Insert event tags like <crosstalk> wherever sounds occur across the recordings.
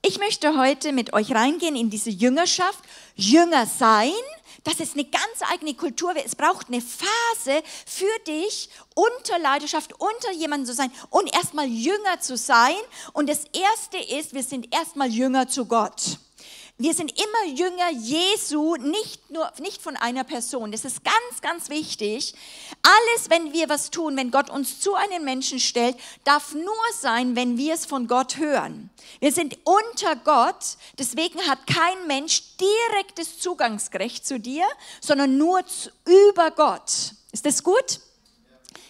Ich möchte heute mit euch reingehen in diese Jüngerschaft. Jünger sein, das ist eine ganz eigene Kultur. Es braucht eine Phase für dich, unter Leidenschaft, unter jemandem zu sein und erstmal Jünger zu sein. Und das Erste ist, wir sind erstmal Jünger zu Gott. Wir sind immer Jünger Jesu, nicht nur nicht von einer Person. Das ist ganz, ganz wichtig. Alles, wenn wir was tun, wenn Gott uns zu einem Menschen stellt, darf nur sein, wenn wir es von Gott hören. Wir sind unter Gott, deswegen hat kein Mensch direktes Zugangsrecht zu dir, sondern nur über Gott. Ist das gut?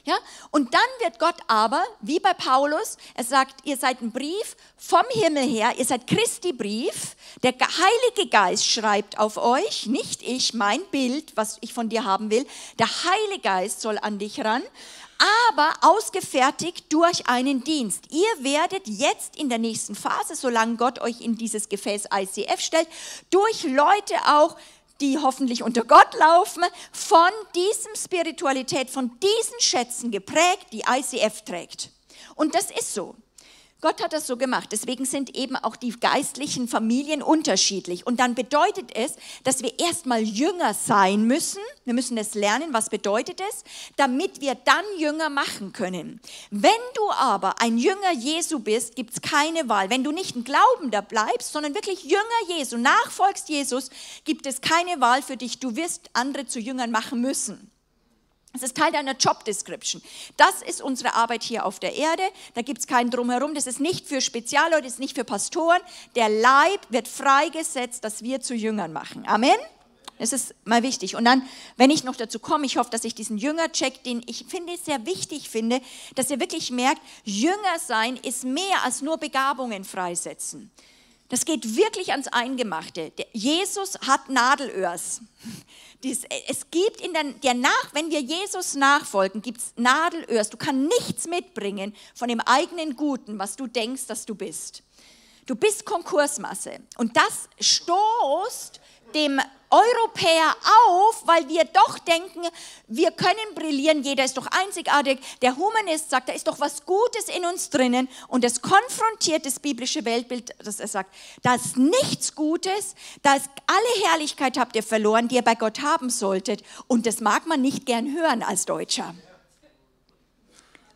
Ja? Und dann wird Gott aber, wie bei Paulus, er sagt, ihr seid ein Brief vom Himmel her, ihr seid Christi Brief, der Heilige Geist schreibt auf euch, nicht ich, mein Bild, was ich von dir haben will, der Heilige Geist soll an dich ran, aber ausgefertigt durch einen Dienst. Ihr werdet jetzt in der nächsten Phase, solange Gott euch in dieses Gefäß ICF stellt, durch Leute auch die hoffentlich unter Gott laufen, von diesem Spiritualität, von diesen Schätzen geprägt, die ICF trägt. Und das ist so. Gott hat das so gemacht. Deswegen sind eben auch die geistlichen Familien unterschiedlich. Und dann bedeutet es, dass wir erstmal Jünger sein müssen. Wir müssen es lernen, was bedeutet es, damit wir dann Jünger machen können. Wenn du aber ein Jünger Jesu bist, gibt es keine Wahl. Wenn du nicht ein Glaubender bleibst, sondern wirklich Jünger Jesu, nachfolgst Jesus, gibt es keine Wahl für dich. Du wirst andere zu Jüngern machen müssen. Das ist Teil deiner Job Description. Das ist unsere Arbeit hier auf der Erde. Da gibt es keinen Drumherum. Das ist nicht für Spezialleute, das ist nicht für Pastoren. Der Leib wird freigesetzt, dass wir zu Jüngern machen. Amen. Das ist mal wichtig. Und dann, wenn ich noch dazu komme, ich hoffe, dass ich diesen Jünger-Check, den ich finde, sehr wichtig finde, dass ihr wirklich merkt, Jünger sein ist mehr als nur Begabungen freisetzen. Das geht wirklich ans Eingemachte. Jesus hat Nadelöhrs. Es gibt in der, der Nach, wenn wir Jesus nachfolgen, gibt es Nadelöhrs. Du kannst nichts mitbringen von dem eigenen Guten, was du denkst, dass du bist. Du bist Konkursmasse. Und das stoßt dem Europäer auf, weil wir doch denken, wir können brillieren, jeder ist doch einzigartig. Der Humanist sagt, da ist doch was Gutes in uns drinnen und es konfrontiert das biblische Weltbild, dass er sagt, da ist nichts Gutes, da ist alle Herrlichkeit habt ihr verloren, die ihr bei Gott haben solltet und das mag man nicht gern hören als Deutscher.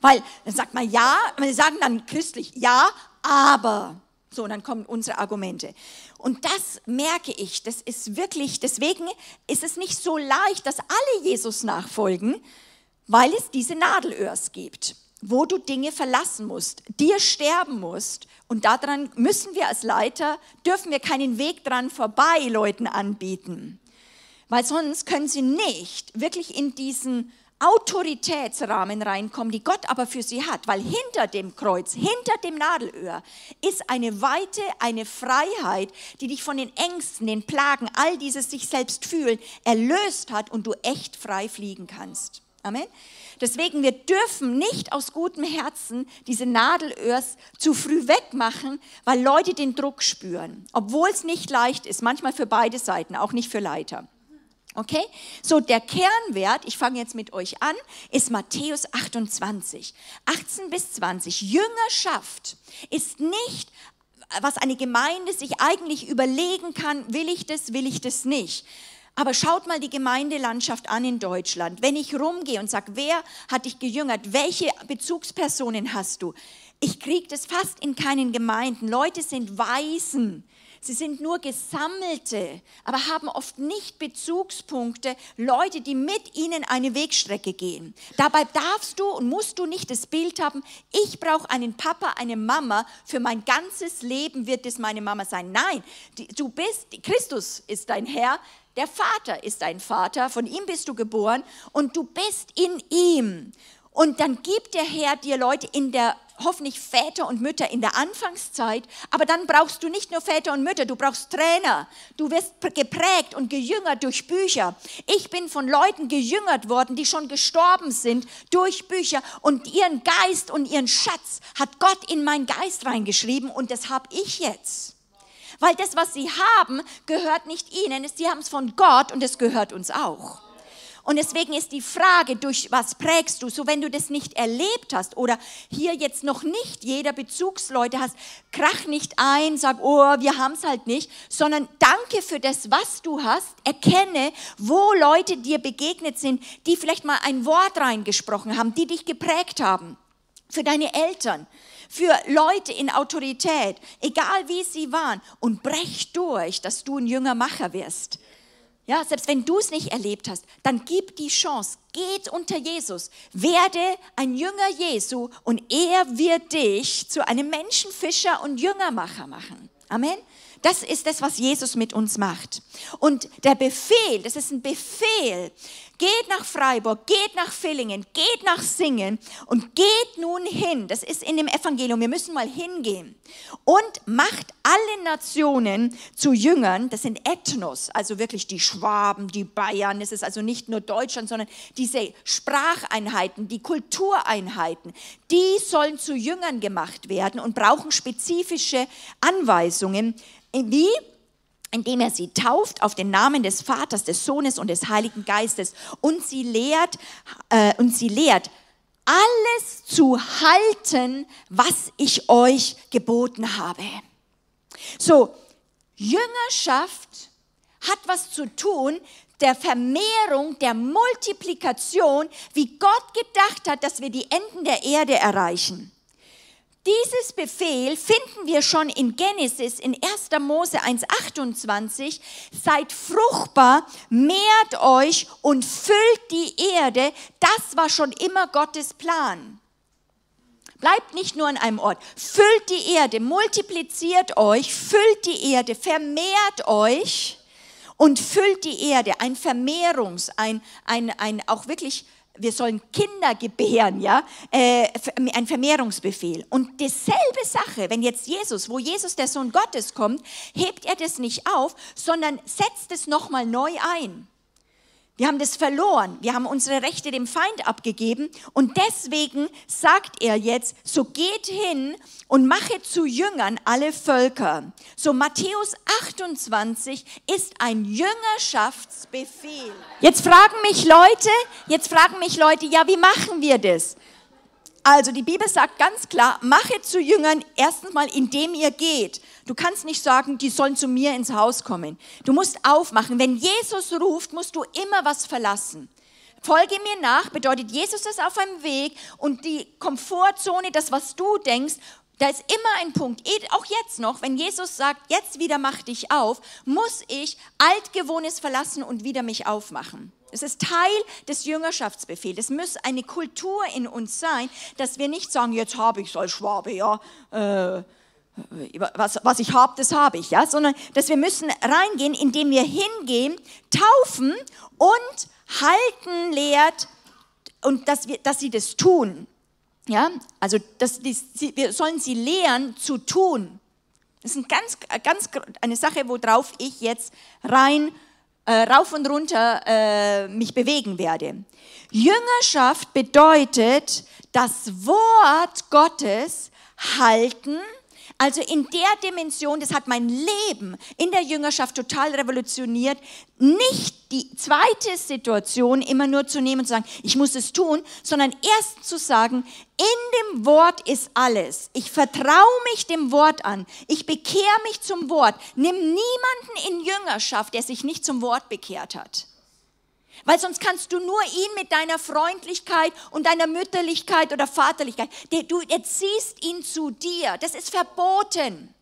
Weil dann sagt man ja, wir sagen dann christlich, ja, aber. So, und dann kommen unsere Argumente. Und das merke ich, das ist wirklich, deswegen ist es nicht so leicht, dass alle Jesus nachfolgen, weil es diese Nadelöhrs gibt, wo du Dinge verlassen musst, dir sterben musst. Und daran müssen wir als Leiter, dürfen wir keinen Weg dran vorbei Leuten anbieten. Weil sonst können sie nicht wirklich in diesen Autoritätsrahmen reinkommen, die Gott aber für sie hat, weil hinter dem Kreuz, hinter dem Nadelöhr ist eine Weite, eine Freiheit, die dich von den Ängsten, den Plagen, all dieses sich selbst fühlen, erlöst hat und du echt frei fliegen kannst. Amen. Deswegen, wir dürfen nicht aus gutem Herzen diese Nadelöhrs zu früh wegmachen, weil Leute den Druck spüren. Obwohl es nicht leicht ist, manchmal für beide Seiten, auch nicht für Leiter. Okay? So, der Kernwert, ich fange jetzt mit euch an, ist Matthäus 28, 18 bis 20. Jüngerschaft ist nicht, was eine Gemeinde sich eigentlich überlegen kann, will ich das, will ich das nicht. Aber schaut mal die Gemeindelandschaft an in Deutschland. Wenn ich rumgehe und sage, wer hat dich gejüngert, welche Bezugspersonen hast du? Ich kriege das fast in keinen Gemeinden. Leute sind Waisen Sie sind nur Gesammelte, aber haben oft nicht Bezugspunkte, Leute, die mit ihnen eine Wegstrecke gehen. Dabei darfst du und musst du nicht das Bild haben, ich brauche einen Papa, eine Mama, für mein ganzes Leben wird es meine Mama sein. Nein, du bist, Christus ist dein Herr, der Vater ist dein Vater, von ihm bist du geboren und du bist in ihm. Und dann gibt der Herr dir Leute in der hoffentlich Väter und Mütter in der Anfangszeit, aber dann brauchst du nicht nur Väter und Mütter, du brauchst Trainer. Du wirst geprägt und gejüngert durch Bücher. Ich bin von Leuten gejüngert worden, die schon gestorben sind durch Bücher und ihren Geist und ihren Schatz hat Gott in meinen Geist reingeschrieben und das habe ich jetzt weil das, was sie haben, gehört nicht ihnen, sie haben es von Gott und es gehört uns auch. Und deswegen ist die Frage, durch was prägst du? So, wenn du das nicht erlebt hast oder hier jetzt noch nicht jeder Bezugsleute hast, krach nicht ein, sag, oh, wir haben es halt nicht, sondern danke für das, was du hast. Erkenne, wo Leute dir begegnet sind, die vielleicht mal ein Wort reingesprochen haben, die dich geprägt haben. Für deine Eltern, für Leute in Autorität, egal wie sie waren, und brech durch, dass du ein jünger Macher wirst. Ja, selbst wenn du es nicht erlebt hast, dann gib die Chance. Geht unter Jesus. Werde ein Jünger Jesu und er wird dich zu einem Menschenfischer und Jüngermacher machen. Amen. Das ist das, was Jesus mit uns macht. Und der Befehl, das ist ein Befehl, geht nach Freiburg, geht nach Villingen, geht nach Singen und geht nun hin. Das ist in dem Evangelium. Wir müssen mal hingehen und macht alle Nationen zu Jüngern. Das sind Ethnos, also wirklich die Schwaben, die Bayern. Es ist also nicht nur Deutschland, sondern diese Spracheinheiten, die Kultureinheiten, die sollen zu Jüngern gemacht werden und brauchen spezifische Anweisungen, wie? Indem er sie tauft auf den Namen des Vaters, des Sohnes und des Heiligen Geistes und sie lehrt, äh, und sie lehrt, alles zu halten, was ich euch geboten habe. So, Jüngerschaft hat was zu tun der Vermehrung, der Multiplikation, wie Gott gedacht hat, dass wir die Enden der Erde erreichen. Dieses Befehl finden wir schon in Genesis in 1. Mose 1.28. Seid fruchtbar, mehrt euch und füllt die Erde. Das war schon immer Gottes Plan. Bleibt nicht nur an einem Ort. Füllt die Erde, multipliziert euch, füllt die Erde, vermehrt euch und füllt die Erde. Ein Vermehrungs-, ein, ein, ein auch wirklich wir sollen Kinder gebären, ja, äh, ein Vermehrungsbefehl. Und dieselbe Sache, wenn jetzt Jesus, wo Jesus der Sohn Gottes kommt, hebt er das nicht auf, sondern setzt es nochmal neu ein. Wir haben das verloren. Wir haben unsere Rechte dem Feind abgegeben. Und deswegen sagt er jetzt, so geht hin und mache zu Jüngern alle Völker. So Matthäus 28 ist ein Jüngerschaftsbefehl. Jetzt fragen mich Leute, jetzt fragen mich Leute, ja, wie machen wir das? Also die Bibel sagt ganz klar, mache zu Jüngern erstens mal, indem ihr geht. Du kannst nicht sagen, die sollen zu mir ins Haus kommen. Du musst aufmachen. Wenn Jesus ruft, musst du immer was verlassen. Folge mir nach, bedeutet Jesus ist auf einem Weg und die Komfortzone, das, was du denkst, da ist immer ein Punkt, auch jetzt noch, wenn Jesus sagt, jetzt wieder mach dich auf, muss ich Altgewohnes verlassen und wieder mich aufmachen. Es ist Teil des Jüngerschaftsbefehls. Es muss eine Kultur in uns sein, dass wir nicht sagen, jetzt habe ich es als Schwabe, ja, äh, was, was ich habe, das habe ich, ja, sondern dass wir müssen reingehen, indem wir hingehen, taufen und halten lehrt und dass, wir, dass sie das tun. Ja, also dass die, wir sollen sie lehren zu tun. Das ist ein ganz, ganz eine Sache, worauf ich jetzt rein äh, rauf und runter äh, mich bewegen werde. Jüngerschaft bedeutet das Wort Gottes halten, also in der Dimension, das hat mein Leben in der Jüngerschaft total revolutioniert, nicht die zweite Situation immer nur zu nehmen und zu sagen, ich muss es tun, sondern erst zu sagen, in dem Wort ist alles. Ich vertraue mich dem Wort an. Ich bekehre mich zum Wort. Nimm niemanden in Jüngerschaft, der sich nicht zum Wort bekehrt hat. Weil sonst kannst du nur ihn mit deiner Freundlichkeit und deiner Mütterlichkeit oder Vaterlichkeit, du erziehst ihn zu dir. Das ist verboten.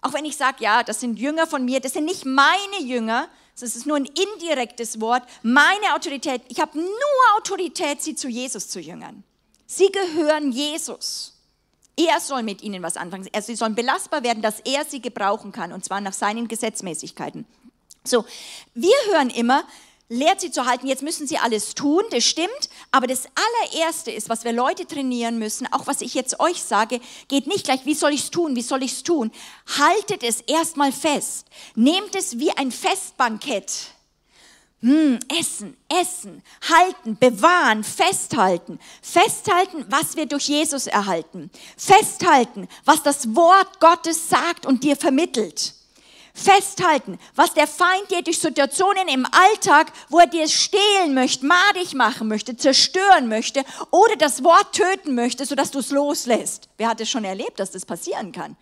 Auch wenn ich sage, ja, das sind Jünger von mir, das sind nicht meine Jünger, das ist nur ein indirektes Wort. Meine Autorität, ich habe nur Autorität, sie zu Jesus zu jüngern. Sie gehören Jesus. Er soll mit ihnen was anfangen. Sie sollen belastbar werden, dass er sie gebrauchen kann, und zwar nach seinen Gesetzmäßigkeiten. So, wir hören immer, lehrt sie zu halten, jetzt müssen sie alles tun, das stimmt, aber das allererste ist, was wir Leute trainieren müssen, auch was ich jetzt euch sage, geht nicht gleich, wie soll ich es tun, wie soll ich es tun? Haltet es erstmal fest. Nehmt es wie ein Festbankett. Hm, essen, essen, halten, bewahren, festhalten. Festhalten, was wir durch Jesus erhalten. Festhalten, was das Wort Gottes sagt und dir vermittelt. Festhalten, was der Feind dir durch Situationen im Alltag, wo er dir stehlen möchte, madig machen möchte, zerstören möchte oder das Wort töten möchte, sodass du es loslässt. Wer hat es schon erlebt, dass das passieren kann?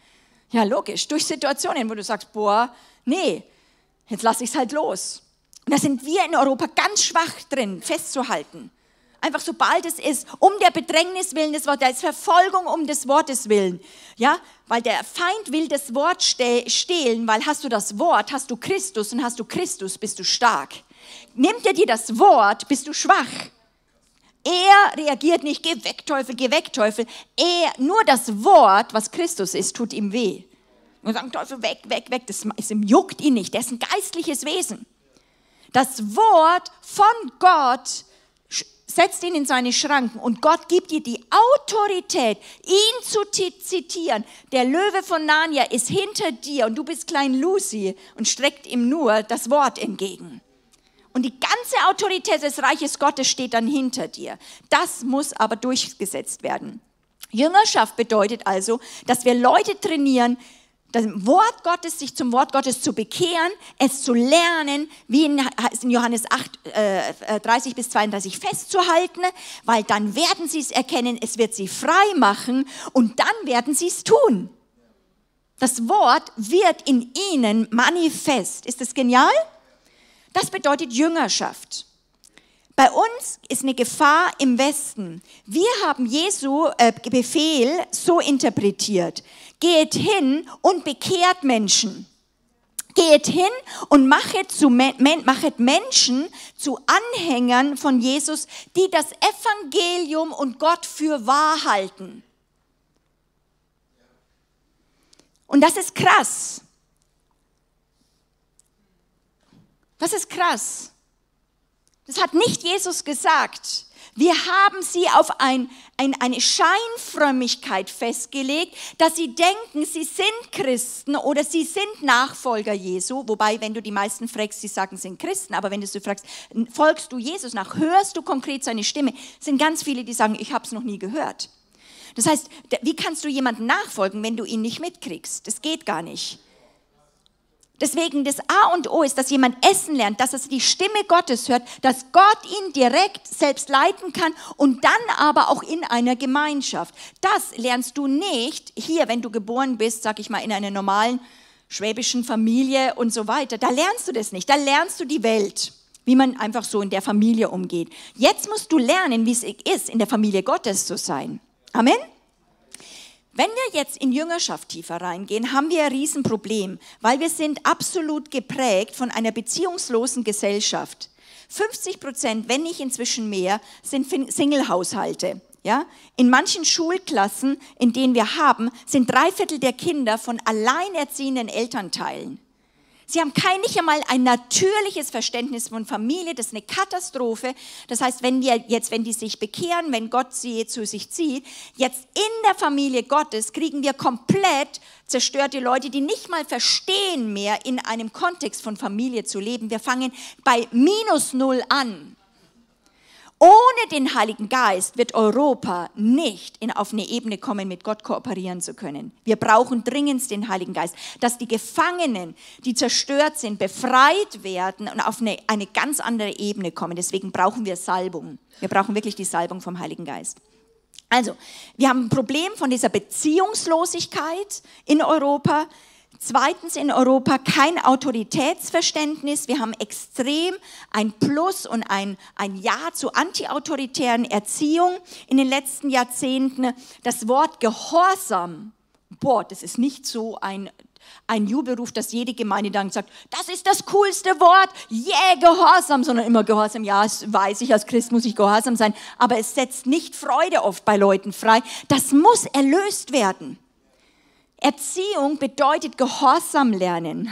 Ja, logisch. Durch Situationen, wo du sagst, boah, nee, jetzt lasse ich es halt los. Und da sind wir in Europa ganz schwach drin, festzuhalten. Einfach sobald es ist, um der Bedrängnis willen des Wortes, da ist Verfolgung um des Wortes willen. Ja, weil der Feind will das Wort stehlen, weil hast du das Wort, hast du Christus und hast du Christus, bist du stark. Nimmt er dir das Wort, bist du schwach. Er reagiert nicht, geh weg, Teufel, geh weg, Teufel. Er, nur das Wort, was Christus ist, tut ihm weh. Und sagt, Teufel, weg, weg, weg, das juckt ihn nicht, der ist ein geistliches Wesen. Das Wort von Gott setzt ihn in seine Schranken und Gott gibt dir die Autorität, ihn zu zitieren. Der Löwe von Narnia ist hinter dir und du bist klein Lucy und streckt ihm nur das Wort entgegen. Und die ganze Autorität des Reiches Gottes steht dann hinter dir. Das muss aber durchgesetzt werden. Jüngerschaft bedeutet also, dass wir Leute trainieren, das Wort Gottes, sich zum Wort Gottes zu bekehren, es zu lernen, wie in, Johannes 8, äh, 30 bis 32 festzuhalten, weil dann werden sie es erkennen, es wird sie frei machen und dann werden sie es tun. Das Wort wird in ihnen manifest. Ist das genial? Das bedeutet Jüngerschaft. Bei uns ist eine Gefahr im Westen. Wir haben Jesu äh, Befehl so interpretiert. Geht hin und bekehrt Menschen. Geht hin und machet, zu, machet Menschen zu Anhängern von Jesus, die das Evangelium und Gott für wahr halten. Und das ist krass. Das ist krass. Das hat nicht Jesus gesagt. Wir haben sie auf ein, ein, eine Scheinfrömmigkeit festgelegt, dass sie denken, sie sind Christen oder sie sind Nachfolger Jesu. Wobei, wenn du die meisten fragst, sie sagen, sie sind Christen. Aber wenn du sie fragst, folgst du Jesus nach, hörst du konkret seine Stimme, sind ganz viele, die sagen, ich habe es noch nie gehört. Das heißt, wie kannst du jemanden nachfolgen, wenn du ihn nicht mitkriegst? Das geht gar nicht. Deswegen das A und O ist, dass jemand essen lernt, dass er die Stimme Gottes hört, dass Gott ihn direkt selbst leiten kann und dann aber auch in einer Gemeinschaft. Das lernst du nicht hier, wenn du geboren bist, sag ich mal, in einer normalen schwäbischen Familie und so weiter. Da lernst du das nicht. Da lernst du die Welt, wie man einfach so in der Familie umgeht. Jetzt musst du lernen, wie es ist, in der Familie Gottes zu sein. Amen. Wenn wir jetzt in Jüngerschaft tiefer reingehen, haben wir ein Riesenproblem, weil wir sind absolut geprägt von einer beziehungslosen Gesellschaft. 50 Prozent, wenn nicht inzwischen mehr, sind Single-Haushalte. Ja? In manchen Schulklassen, in denen wir haben, sind drei Viertel der Kinder von alleinerziehenden Elternteilen. Sie haben kein, nicht einmal ein natürliches Verständnis von Familie. Das ist eine Katastrophe. Das heißt, wenn wir jetzt, wenn die sich bekehren, wenn Gott sie zu sich zieht, jetzt in der Familie Gottes kriegen wir komplett zerstörte Leute, die nicht mal verstehen mehr, in einem Kontext von Familie zu leben. Wir fangen bei minus null an. Ohne den Heiligen Geist wird Europa nicht in, auf eine Ebene kommen, mit Gott kooperieren zu können. Wir brauchen dringend den Heiligen Geist, dass die Gefangenen, die zerstört sind, befreit werden und auf eine, eine ganz andere Ebene kommen. Deswegen brauchen wir Salbung. Wir brauchen wirklich die Salbung vom Heiligen Geist. Also, wir haben ein Problem von dieser Beziehungslosigkeit in Europa. Zweitens in Europa kein Autoritätsverständnis. Wir haben extrem ein Plus und ein, ein Ja zu antiautoritären Erziehung in den letzten Jahrzehnten. Das Wort Gehorsam, boah, das ist nicht so ein ein Jubelruf, dass jede Gemeinde dann sagt, das ist das coolste Wort, yeah, Gehorsam, sondern immer Gehorsam, ja, das weiß ich, als Christ muss ich Gehorsam sein, aber es setzt nicht Freude oft bei Leuten frei. Das muss erlöst werden. Erziehung bedeutet Gehorsam lernen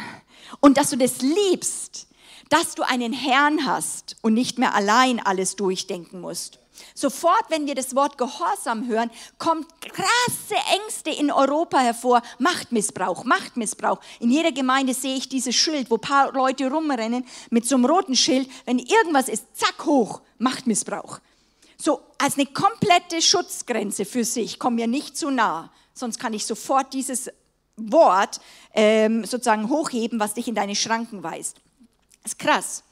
und dass du das liebst, dass du einen Herrn hast und nicht mehr allein alles durchdenken musst. Sofort, wenn wir das Wort Gehorsam hören, kommt krasse Ängste in Europa hervor. Machtmissbrauch, Machtmissbrauch. In jeder Gemeinde sehe ich dieses Schild, wo paar Leute rumrennen mit so einem roten Schild. Wenn irgendwas ist, zack, hoch, Machtmissbrauch. So als eine komplette Schutzgrenze für sich, komm mir nicht zu nah, sonst kann ich sofort dieses Wort ähm, sozusagen hochheben, was dich in deine Schranken weist. Das ist krass.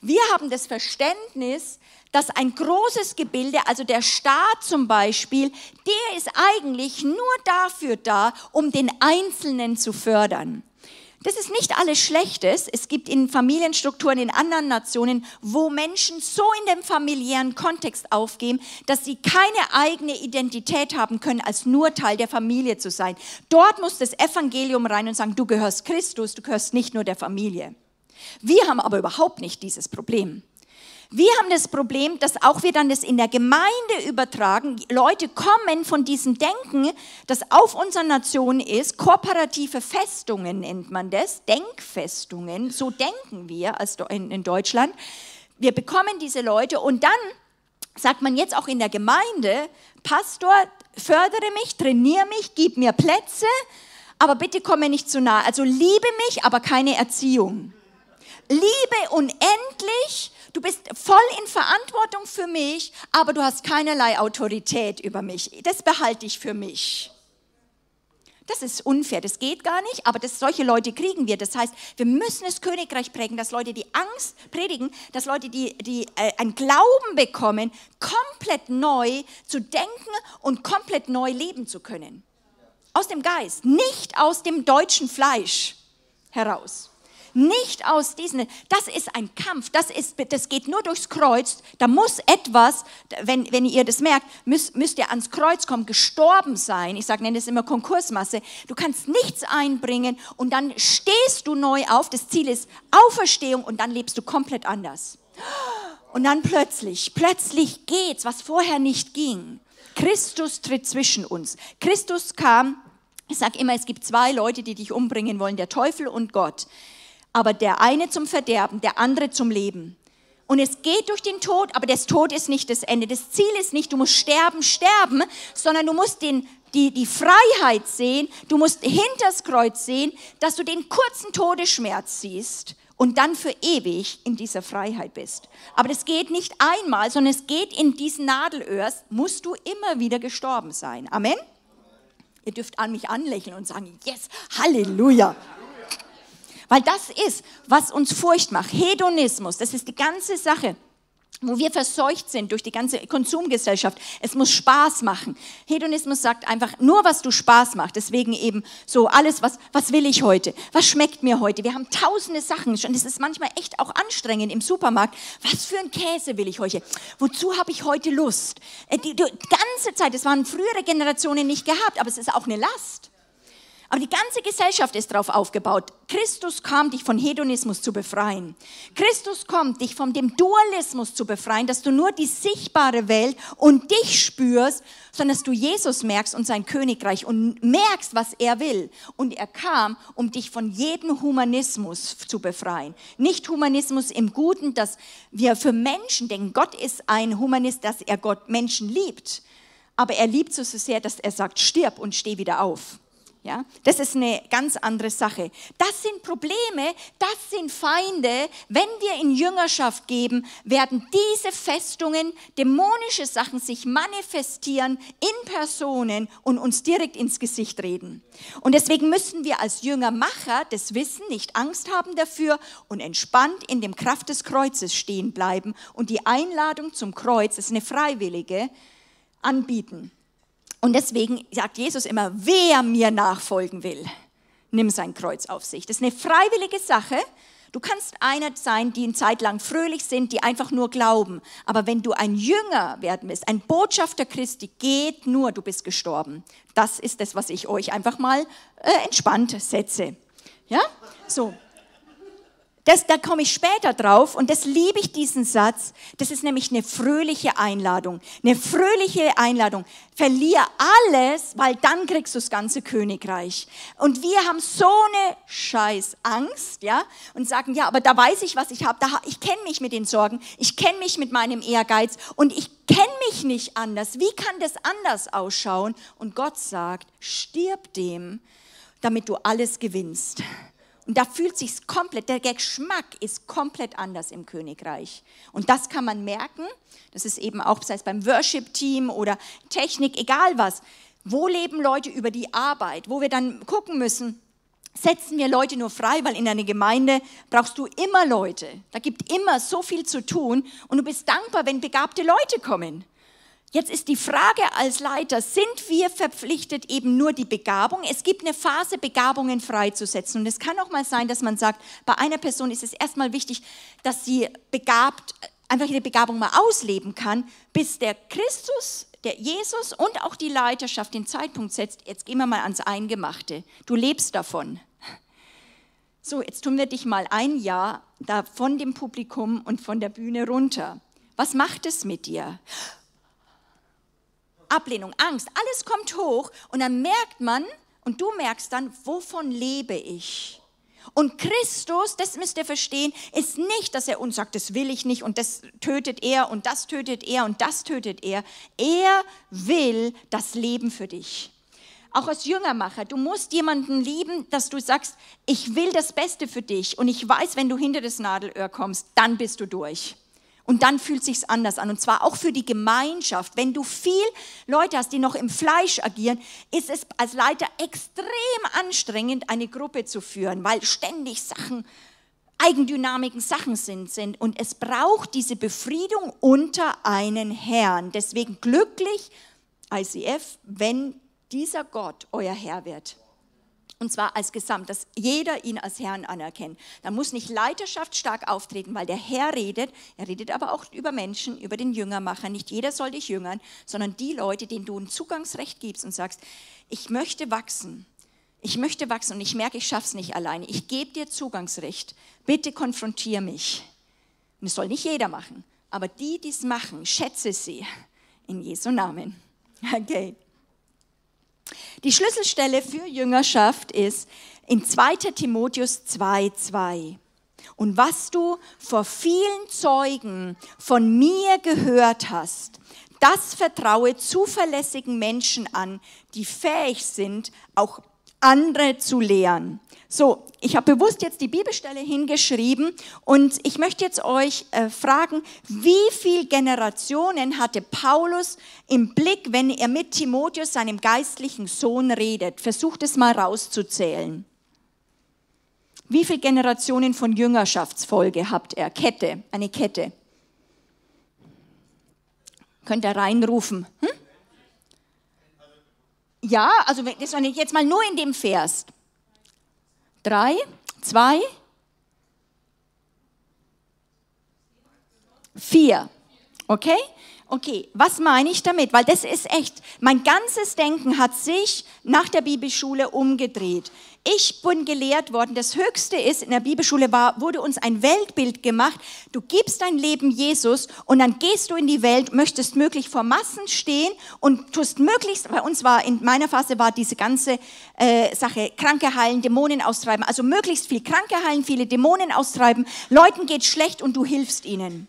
Wir haben das Verständnis, dass ein großes Gebilde, also der Staat zum Beispiel, der ist eigentlich nur dafür da, um den Einzelnen zu fördern. Das ist nicht alles Schlechtes. Es gibt in Familienstrukturen in anderen Nationen, wo Menschen so in dem familiären Kontext aufgehen, dass sie keine eigene Identität haben können, als nur Teil der Familie zu sein. Dort muss das Evangelium rein und sagen, du gehörst Christus, du gehörst nicht nur der Familie. Wir haben aber überhaupt nicht dieses Problem. Wir haben das Problem, dass auch wir dann das in der Gemeinde übertragen. Leute kommen von diesem Denken, das auf unserer Nation ist. Kooperative Festungen nennt man das. Denkfestungen. So denken wir in Deutschland. Wir bekommen diese Leute und dann sagt man jetzt auch in der Gemeinde, Pastor, fördere mich, trainiere mich, gib mir Plätze, aber bitte komme nicht zu nahe. Also liebe mich, aber keine Erziehung. Liebe unendlich, du bist voll in Verantwortung für mich, aber du hast keinerlei Autorität über mich. Das behalte ich für mich. Das ist unfair, das geht gar nicht, aber das, solche Leute kriegen wir. Das heißt, wir müssen das Königreich prägen, dass Leute die Angst predigen, dass Leute die, die äh, einen Glauben bekommen, komplett neu zu denken und komplett neu leben zu können. Aus dem Geist, nicht aus dem deutschen Fleisch heraus. Nicht aus diesen, das ist ein Kampf, das, ist, das geht nur durchs Kreuz. Da muss etwas, wenn, wenn ihr das merkt, müsst, müsst ihr ans Kreuz kommen, gestorben sein. Ich sage, nenne das immer Konkursmasse. Du kannst nichts einbringen und dann stehst du neu auf. Das Ziel ist Auferstehung und dann lebst du komplett anders. Und dann plötzlich, plötzlich geht's, was vorher nicht ging. Christus tritt zwischen uns. Christus kam, ich sage immer, es gibt zwei Leute, die dich umbringen wollen, der Teufel und Gott aber der eine zum Verderben, der andere zum Leben. Und es geht durch den Tod, aber das Tod ist nicht das Ende. Das Ziel ist nicht, du musst sterben, sterben, sondern du musst den, die, die Freiheit sehen, du musst hinters Kreuz sehen, dass du den kurzen Todesschmerz siehst und dann für ewig in dieser Freiheit bist. Aber das geht nicht einmal, sondern es geht in diesen Nadelöhrs, musst du immer wieder gestorben sein. Amen? Ihr dürft an mich anlächeln und sagen, yes, Halleluja. Weil das ist, was uns Furcht macht. Hedonismus, das ist die ganze Sache wo wir verseucht sind durch die ganze Konsumgesellschaft. Es muss Spaß machen. Hedonismus sagt einfach nur, was du Spaß macht. Deswegen eben so alles, was, was will ich heute? Was schmeckt mir heute? Wir haben tausende Sachen schon. Es ist manchmal echt auch anstrengend im Supermarkt. Was für ein Käse will ich heute? Wozu habe ich heute Lust? Äh, die, die ganze Zeit, das waren frühere Generationen nicht gehabt, aber es ist auch eine Last. Aber die ganze Gesellschaft ist darauf aufgebaut. Christus kam, dich von Hedonismus zu befreien. Christus kommt, dich von dem Dualismus zu befreien, dass du nur die sichtbare Welt und dich spürst, sondern dass du Jesus merkst und sein Königreich und merkst, was er will. Und er kam, um dich von jedem Humanismus zu befreien. Nicht Humanismus im Guten, dass wir für Menschen denken, Gott ist ein Humanist, dass er Gott Menschen liebt. Aber er liebt so sehr, dass er sagt, stirb und steh wieder auf. Ja, das ist eine ganz andere Sache. Das sind Probleme, das sind Feinde. Wenn wir in Jüngerschaft geben, werden diese Festungen, dämonische Sachen sich manifestieren in Personen und uns direkt ins Gesicht reden. Und deswegen müssen wir als Jüngermacher das Wissen, nicht Angst haben dafür und entspannt in dem Kraft des Kreuzes stehen bleiben und die Einladung zum Kreuz, das ist eine freiwillige, anbieten. Und deswegen sagt Jesus immer, wer mir nachfolgen will, nimm sein Kreuz auf sich. Das ist eine freiwillige Sache. Du kannst einer sein, die eine Zeit lang fröhlich sind, die einfach nur glauben. Aber wenn du ein Jünger werden willst, ein Botschafter Christi, geht nur, du bist gestorben. Das ist das, was ich euch einfach mal äh, entspannt setze. Ja? So. Das, da komme ich später drauf und das liebe ich diesen Satz. Das ist nämlich eine fröhliche Einladung. Eine fröhliche Einladung. Verlier alles, weil dann kriegst du das ganze Königreich. Und wir haben so eine scheiß Angst, ja, und sagen, ja, aber da weiß ich, was ich habe. Ich kenne mich mit den Sorgen. Ich kenne mich mit meinem Ehrgeiz und ich kenne mich nicht anders. Wie kann das anders ausschauen? Und Gott sagt, stirb dem, damit du alles gewinnst. Und da fühlt sich komplett, der Geschmack ist komplett anders im Königreich. Und das kann man merken. Das ist eben auch, sei es beim Worship-Team oder Technik, egal was. Wo leben Leute über die Arbeit? Wo wir dann gucken müssen, setzen wir Leute nur frei, weil in einer Gemeinde brauchst du immer Leute. Da gibt immer so viel zu tun und du bist dankbar, wenn begabte Leute kommen. Jetzt ist die Frage als Leiter, sind wir verpflichtet, eben nur die Begabung? Es gibt eine Phase, Begabungen freizusetzen. Und es kann auch mal sein, dass man sagt, bei einer Person ist es erstmal wichtig, dass sie begabt, einfach ihre Begabung mal ausleben kann, bis der Christus, der Jesus und auch die Leiterschaft den Zeitpunkt setzt. Jetzt gehen wir mal ans Eingemachte. Du lebst davon. So, jetzt tun wir dich mal ein Jahr da von dem Publikum und von der Bühne runter. Was macht es mit dir? Ablehnung, Angst, alles kommt hoch und dann merkt man und du merkst dann, wovon lebe ich? Und Christus, das müsst ihr verstehen, ist nicht, dass er uns sagt, das will ich nicht und das tötet er und das tötet er und das tötet er. Er will das Leben für dich. Auch als Jüngermacher, du musst jemanden lieben, dass du sagst, ich will das Beste für dich und ich weiß, wenn du hinter das Nadelöhr kommst, dann bist du durch. Und dann fühlt sich's anders an. Und zwar auch für die Gemeinschaft. Wenn du viel Leute hast, die noch im Fleisch agieren, ist es als Leiter extrem anstrengend, eine Gruppe zu führen, weil ständig Sachen, eigendynamiken Sachen sind, sind. Und es braucht diese Befriedung unter einen Herrn. Deswegen glücklich, ICF, wenn dieser Gott euer Herr wird. Und zwar als Gesamt, dass jeder ihn als Herrn anerkennt. Da muss nicht Leiterschaft stark auftreten, weil der Herr redet. Er redet aber auch über Menschen, über den Jüngermacher. Nicht jeder soll dich jüngern, sondern die Leute, denen du ein Zugangsrecht gibst und sagst, ich möchte wachsen. Ich möchte wachsen und ich merke, ich schaffe es nicht alleine. Ich gebe dir Zugangsrecht. Bitte konfrontiere mich. Und das soll nicht jeder machen. Aber die, die es machen, schätze sie. In Jesu Namen. <laughs> Okay. Die Schlüsselstelle für Jüngerschaft ist in 2 Timotheus 2,2. Und was du vor vielen Zeugen von mir gehört hast, das vertraue zuverlässigen Menschen an, die fähig sind, auch andere zu lehren. So, ich habe bewusst jetzt die Bibelstelle hingeschrieben und ich möchte jetzt euch äh, fragen, wie viele Generationen hatte Paulus im Blick, wenn er mit Timotheus, seinem geistlichen Sohn, redet? Versucht es mal rauszuzählen. Wie viele Generationen von Jüngerschaftsfolge habt ihr? Kette, eine Kette. Könnt ihr reinrufen? Hm? Ja, also das jetzt mal nur in dem Vers. Drei, zwei, vier. Okay? Okay, was meine ich damit? Weil das ist echt, mein ganzes Denken hat sich nach der Bibelschule umgedreht. Ich bin gelehrt worden, das Höchste ist, in der Bibelschule war, wurde uns ein Weltbild gemacht. Du gibst dein Leben Jesus und dann gehst du in die Welt, möchtest möglich vor Massen stehen und tust möglichst, bei uns war, in meiner Phase war diese ganze äh, Sache, Kranke heilen, Dämonen austreiben, also möglichst viel Kranke heilen, viele Dämonen austreiben, Leuten geht schlecht und du hilfst ihnen.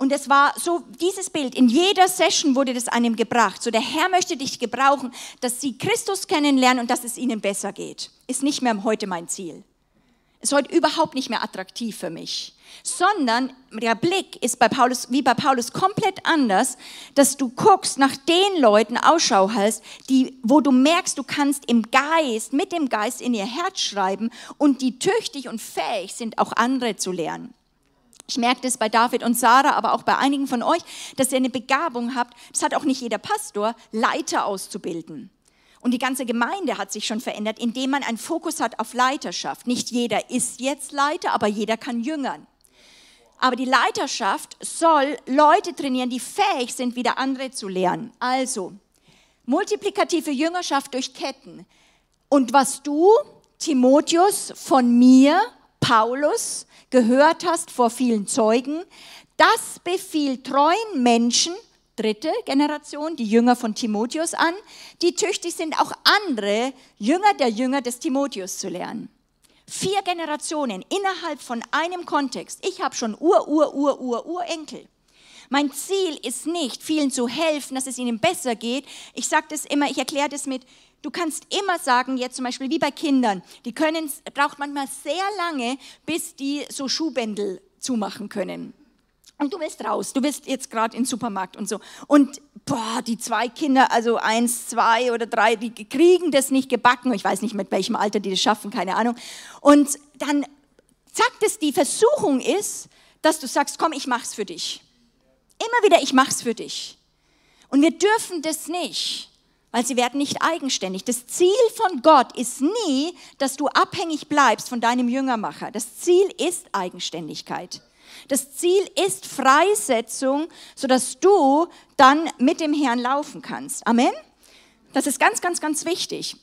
Und es war so, dieses Bild, in jeder Session wurde das einem gebracht. So, der Herr möchte dich gebrauchen, dass sie Christus kennenlernen und dass es ihnen besser geht. Ist nicht mehr heute mein Ziel. Ist heute überhaupt nicht mehr attraktiv für mich. Sondern der Blick ist bei Paulus, wie bei Paulus komplett anders, dass du guckst nach den Leuten Ausschau hältst, die, wo du merkst, du kannst im Geist, mit dem Geist in ihr Herz schreiben und die tüchtig und fähig sind, auch andere zu lernen. Ich merke das bei David und Sarah, aber auch bei einigen von euch, dass ihr eine Begabung habt. Das hat auch nicht jeder Pastor, Leiter auszubilden. Und die ganze Gemeinde hat sich schon verändert, indem man einen Fokus hat auf Leiterschaft. Nicht jeder ist jetzt Leiter, aber jeder kann jüngern. Aber die Leiterschaft soll Leute trainieren, die fähig sind, wieder andere zu lehren. Also, multiplikative Jüngerschaft durch Ketten. Und was du, Timotheus, von mir Paulus gehört hast vor vielen Zeugen, das befiehlt treuen Menschen, dritte Generation, die Jünger von Timotheus an, die tüchtig sind, auch andere Jünger der Jünger des Timotheus zu lernen. Vier Generationen innerhalb von einem Kontext. Ich habe schon Ur, Ur, Ur, Ur, Urenkel. Mein Ziel ist nicht, vielen zu helfen, dass es ihnen besser geht. Ich sage das immer, ich erkläre das mit, du kannst immer sagen, jetzt zum Beispiel wie bei Kindern, die können, braucht manchmal sehr lange, bis die so Schuhbändel zumachen können. Und du willst raus, du bist jetzt gerade im Supermarkt und so. Und boah, die zwei Kinder, also eins, zwei oder drei, die kriegen das nicht gebacken. Ich weiß nicht, mit welchem Alter die das schaffen, keine Ahnung. Und dann sagt es, die Versuchung ist, dass du sagst, komm, ich mach's für dich. Immer wieder, ich mach's für dich. Und wir dürfen das nicht, weil sie werden nicht eigenständig. Das Ziel von Gott ist nie, dass du abhängig bleibst von deinem Jüngermacher. Das Ziel ist Eigenständigkeit. Das Ziel ist Freisetzung, sodass du dann mit dem Herrn laufen kannst. Amen? Das ist ganz, ganz, ganz wichtig.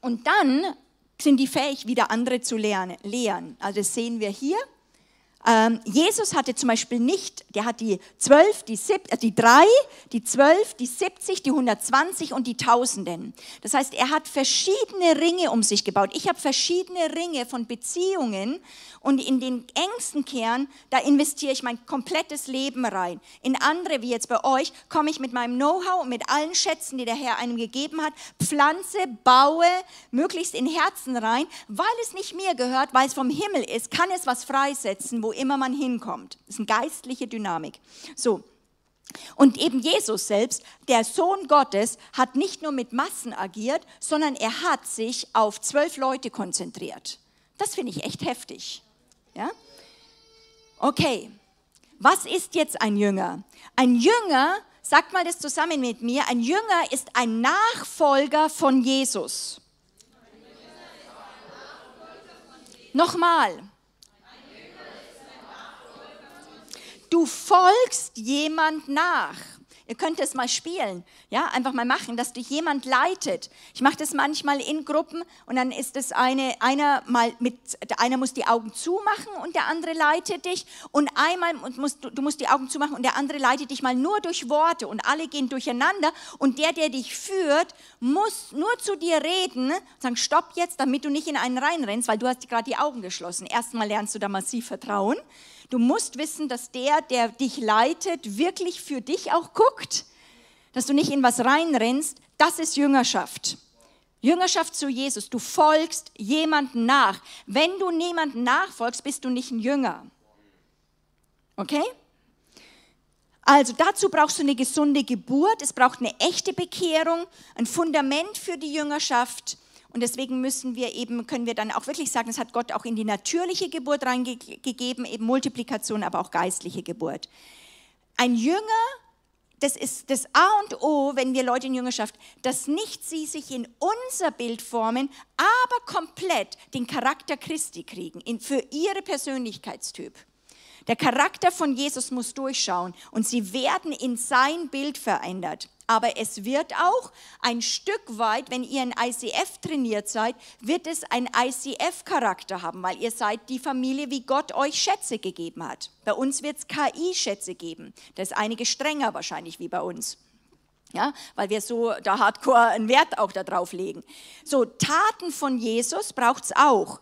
Und dann sind die fähig, wieder andere zu lehren. Also das sehen wir hier. Ähm, Jesus hatte zum Beispiel nicht, der hat die zwölf, die, sieb, äh, die drei, die zwölf, die 70, die 120 und die Tausenden. Das heißt, er hat verschiedene Ringe um sich gebaut. Ich habe verschiedene Ringe von Beziehungen und in den engsten Kern, da investiere ich mein komplettes Leben rein. In andere, wie jetzt bei euch, komme ich mit meinem Know-how und mit allen Schätzen, die der Herr einem gegeben hat, pflanze, baue, möglichst in Herzen rein, weil es nicht mir gehört, weil es vom Himmel ist, kann es was freisetzen, wo immer man hinkommt. Das ist eine geistliche Dynamik. So. Und eben Jesus selbst, der Sohn Gottes, hat nicht nur mit Massen agiert, sondern er hat sich auf zwölf Leute konzentriert. Das finde ich echt heftig. Ja? Okay, was ist jetzt ein Jünger? Ein Jünger, sagt mal das zusammen mit mir, ein Jünger ist ein Nachfolger von Jesus. Nochmal. Du folgst jemand nach. Ihr könnt es mal spielen, ja, einfach mal machen, dass dich jemand leitet. Ich mache das manchmal in Gruppen und dann ist es eine, einer mal mit, einer muss die Augen zumachen und der andere leitet dich und einmal musst du, du musst die Augen zumachen und der andere leitet dich mal nur durch Worte und alle gehen durcheinander und der, der dich führt, muss nur zu dir reden, sagen, stopp jetzt, damit du nicht in einen reinrennst, weil du hast gerade die Augen geschlossen. Erstmal lernst du da massiv vertrauen. Du musst wissen, dass der, der dich leitet, wirklich für dich auch guckt, dass du nicht in was reinrennst. Das ist Jüngerschaft. Jüngerschaft zu Jesus. Du folgst jemandem nach. Wenn du niemandem nachfolgst, bist du nicht ein Jünger. Okay? Also dazu brauchst du eine gesunde Geburt, es braucht eine echte Bekehrung, ein Fundament für die Jüngerschaft und deswegen müssen wir eben, können wir dann auch wirklich sagen, es hat Gott auch in die natürliche Geburt reingegeben, eben Multiplikation, aber auch geistliche Geburt. Ein Jünger, das ist das A und O, wenn wir Leute in Jüngerschaft, dass nicht sie sich in unser Bild formen, aber komplett den Charakter Christi kriegen, in, für ihre Persönlichkeitstyp. Der Charakter von Jesus muss durchschauen und sie werden in sein Bild verändert. Aber es wird auch ein Stück weit, wenn ihr in ICF trainiert seid, wird es einen ICF-Charakter haben, weil ihr seid die Familie, wie Gott euch Schätze gegeben hat. Bei uns wird es KI-Schätze geben. Das ist einige strenger wahrscheinlich wie bei uns. Ja, weil wir so da hardcore einen Wert auch darauf legen. So, Taten von Jesus braucht es auch.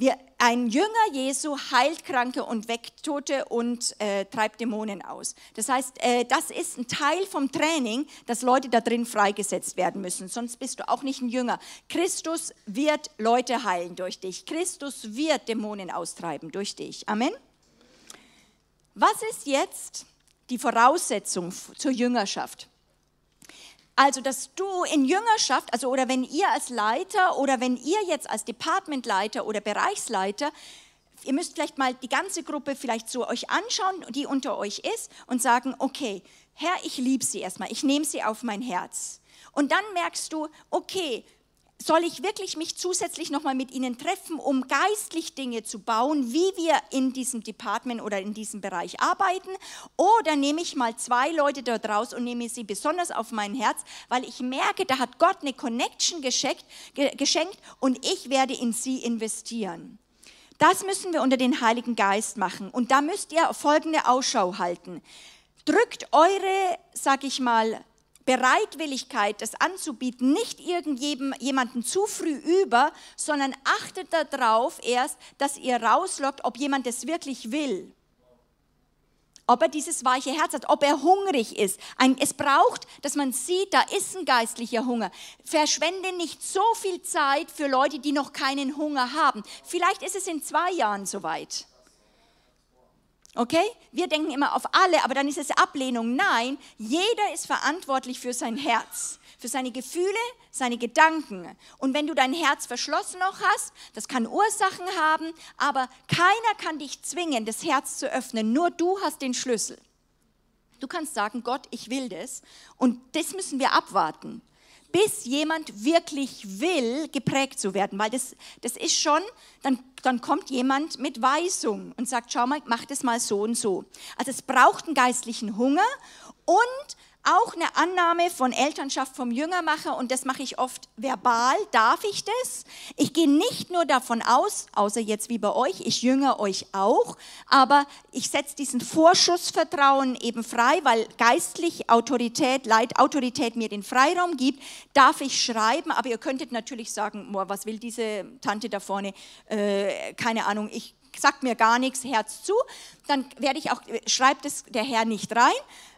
Wir, ein Jünger Jesu heilt Kranke und weckt Tote und äh, treibt Dämonen aus. Das heißt, äh, das ist ein Teil vom Training, dass Leute da drin freigesetzt werden müssen. Sonst bist du auch nicht ein Jünger. Christus wird Leute heilen durch dich. Christus wird Dämonen austreiben durch dich. Amen. Was ist jetzt die Voraussetzung zur Jüngerschaft? Also, dass du in Jüngerschaft, also oder wenn ihr als Leiter oder wenn ihr jetzt als Departmentleiter oder Bereichsleiter, ihr müsst vielleicht mal die ganze Gruppe vielleicht so euch anschauen, die unter euch ist und sagen, okay, Herr, ich liebe sie erstmal, ich nehme sie auf mein Herz. Und dann merkst du, okay, soll ich wirklich mich zusätzlich nochmal mit ihnen treffen, um geistlich Dinge zu bauen, wie wir in diesem Department oder in diesem Bereich arbeiten? Oder nehme ich mal zwei Leute dort raus und nehme sie besonders auf mein Herz, weil ich merke, da hat Gott eine Connection geschenkt, geschenkt und ich werde in sie investieren. Das müssen wir unter den Heiligen Geist machen. Und da müsst ihr folgende Ausschau halten. Drückt eure, sag ich mal, Bereitwilligkeit, das anzubieten, nicht irgendjemanden zu früh über, sondern achtet darauf erst, dass ihr rauslockt, ob jemand es wirklich will ob er dieses weiche Herz hat, ob er hungrig ist. Ein, es braucht, dass man sieht, da ist ein geistlicher Hunger. Verschwende nicht so viel Zeit für Leute, die noch keinen Hunger haben. Vielleicht ist es in zwei Jahren soweit. Okay? Wir denken immer auf alle, aber dann ist es Ablehnung. Nein, jeder ist verantwortlich für sein Herz für seine Gefühle, seine Gedanken. Und wenn du dein Herz verschlossen noch hast, das kann Ursachen haben, aber keiner kann dich zwingen, das Herz zu öffnen. Nur du hast den Schlüssel. Du kannst sagen, Gott, ich will das. Und das müssen wir abwarten, bis jemand wirklich will, geprägt zu werden. Weil das, das ist schon, dann, dann kommt jemand mit Weisung und sagt, schau mal, mach das mal so und so. Also es braucht einen geistlichen Hunger und auch eine Annahme von Elternschaft vom Jüngermacher und das mache ich oft verbal. Darf ich das? Ich gehe nicht nur davon aus, außer jetzt wie bei euch, ich jünger euch auch, aber ich setze diesen Vorschussvertrauen eben frei, weil geistlich Autorität, Leitautorität mir den Freiraum gibt, darf ich schreiben, aber ihr könntet natürlich sagen, boah, was will diese Tante da vorne? Äh, keine Ahnung, ich sagt mir gar nichts, Herz zu, dann werde ich auch, schreibt es der Herr nicht rein,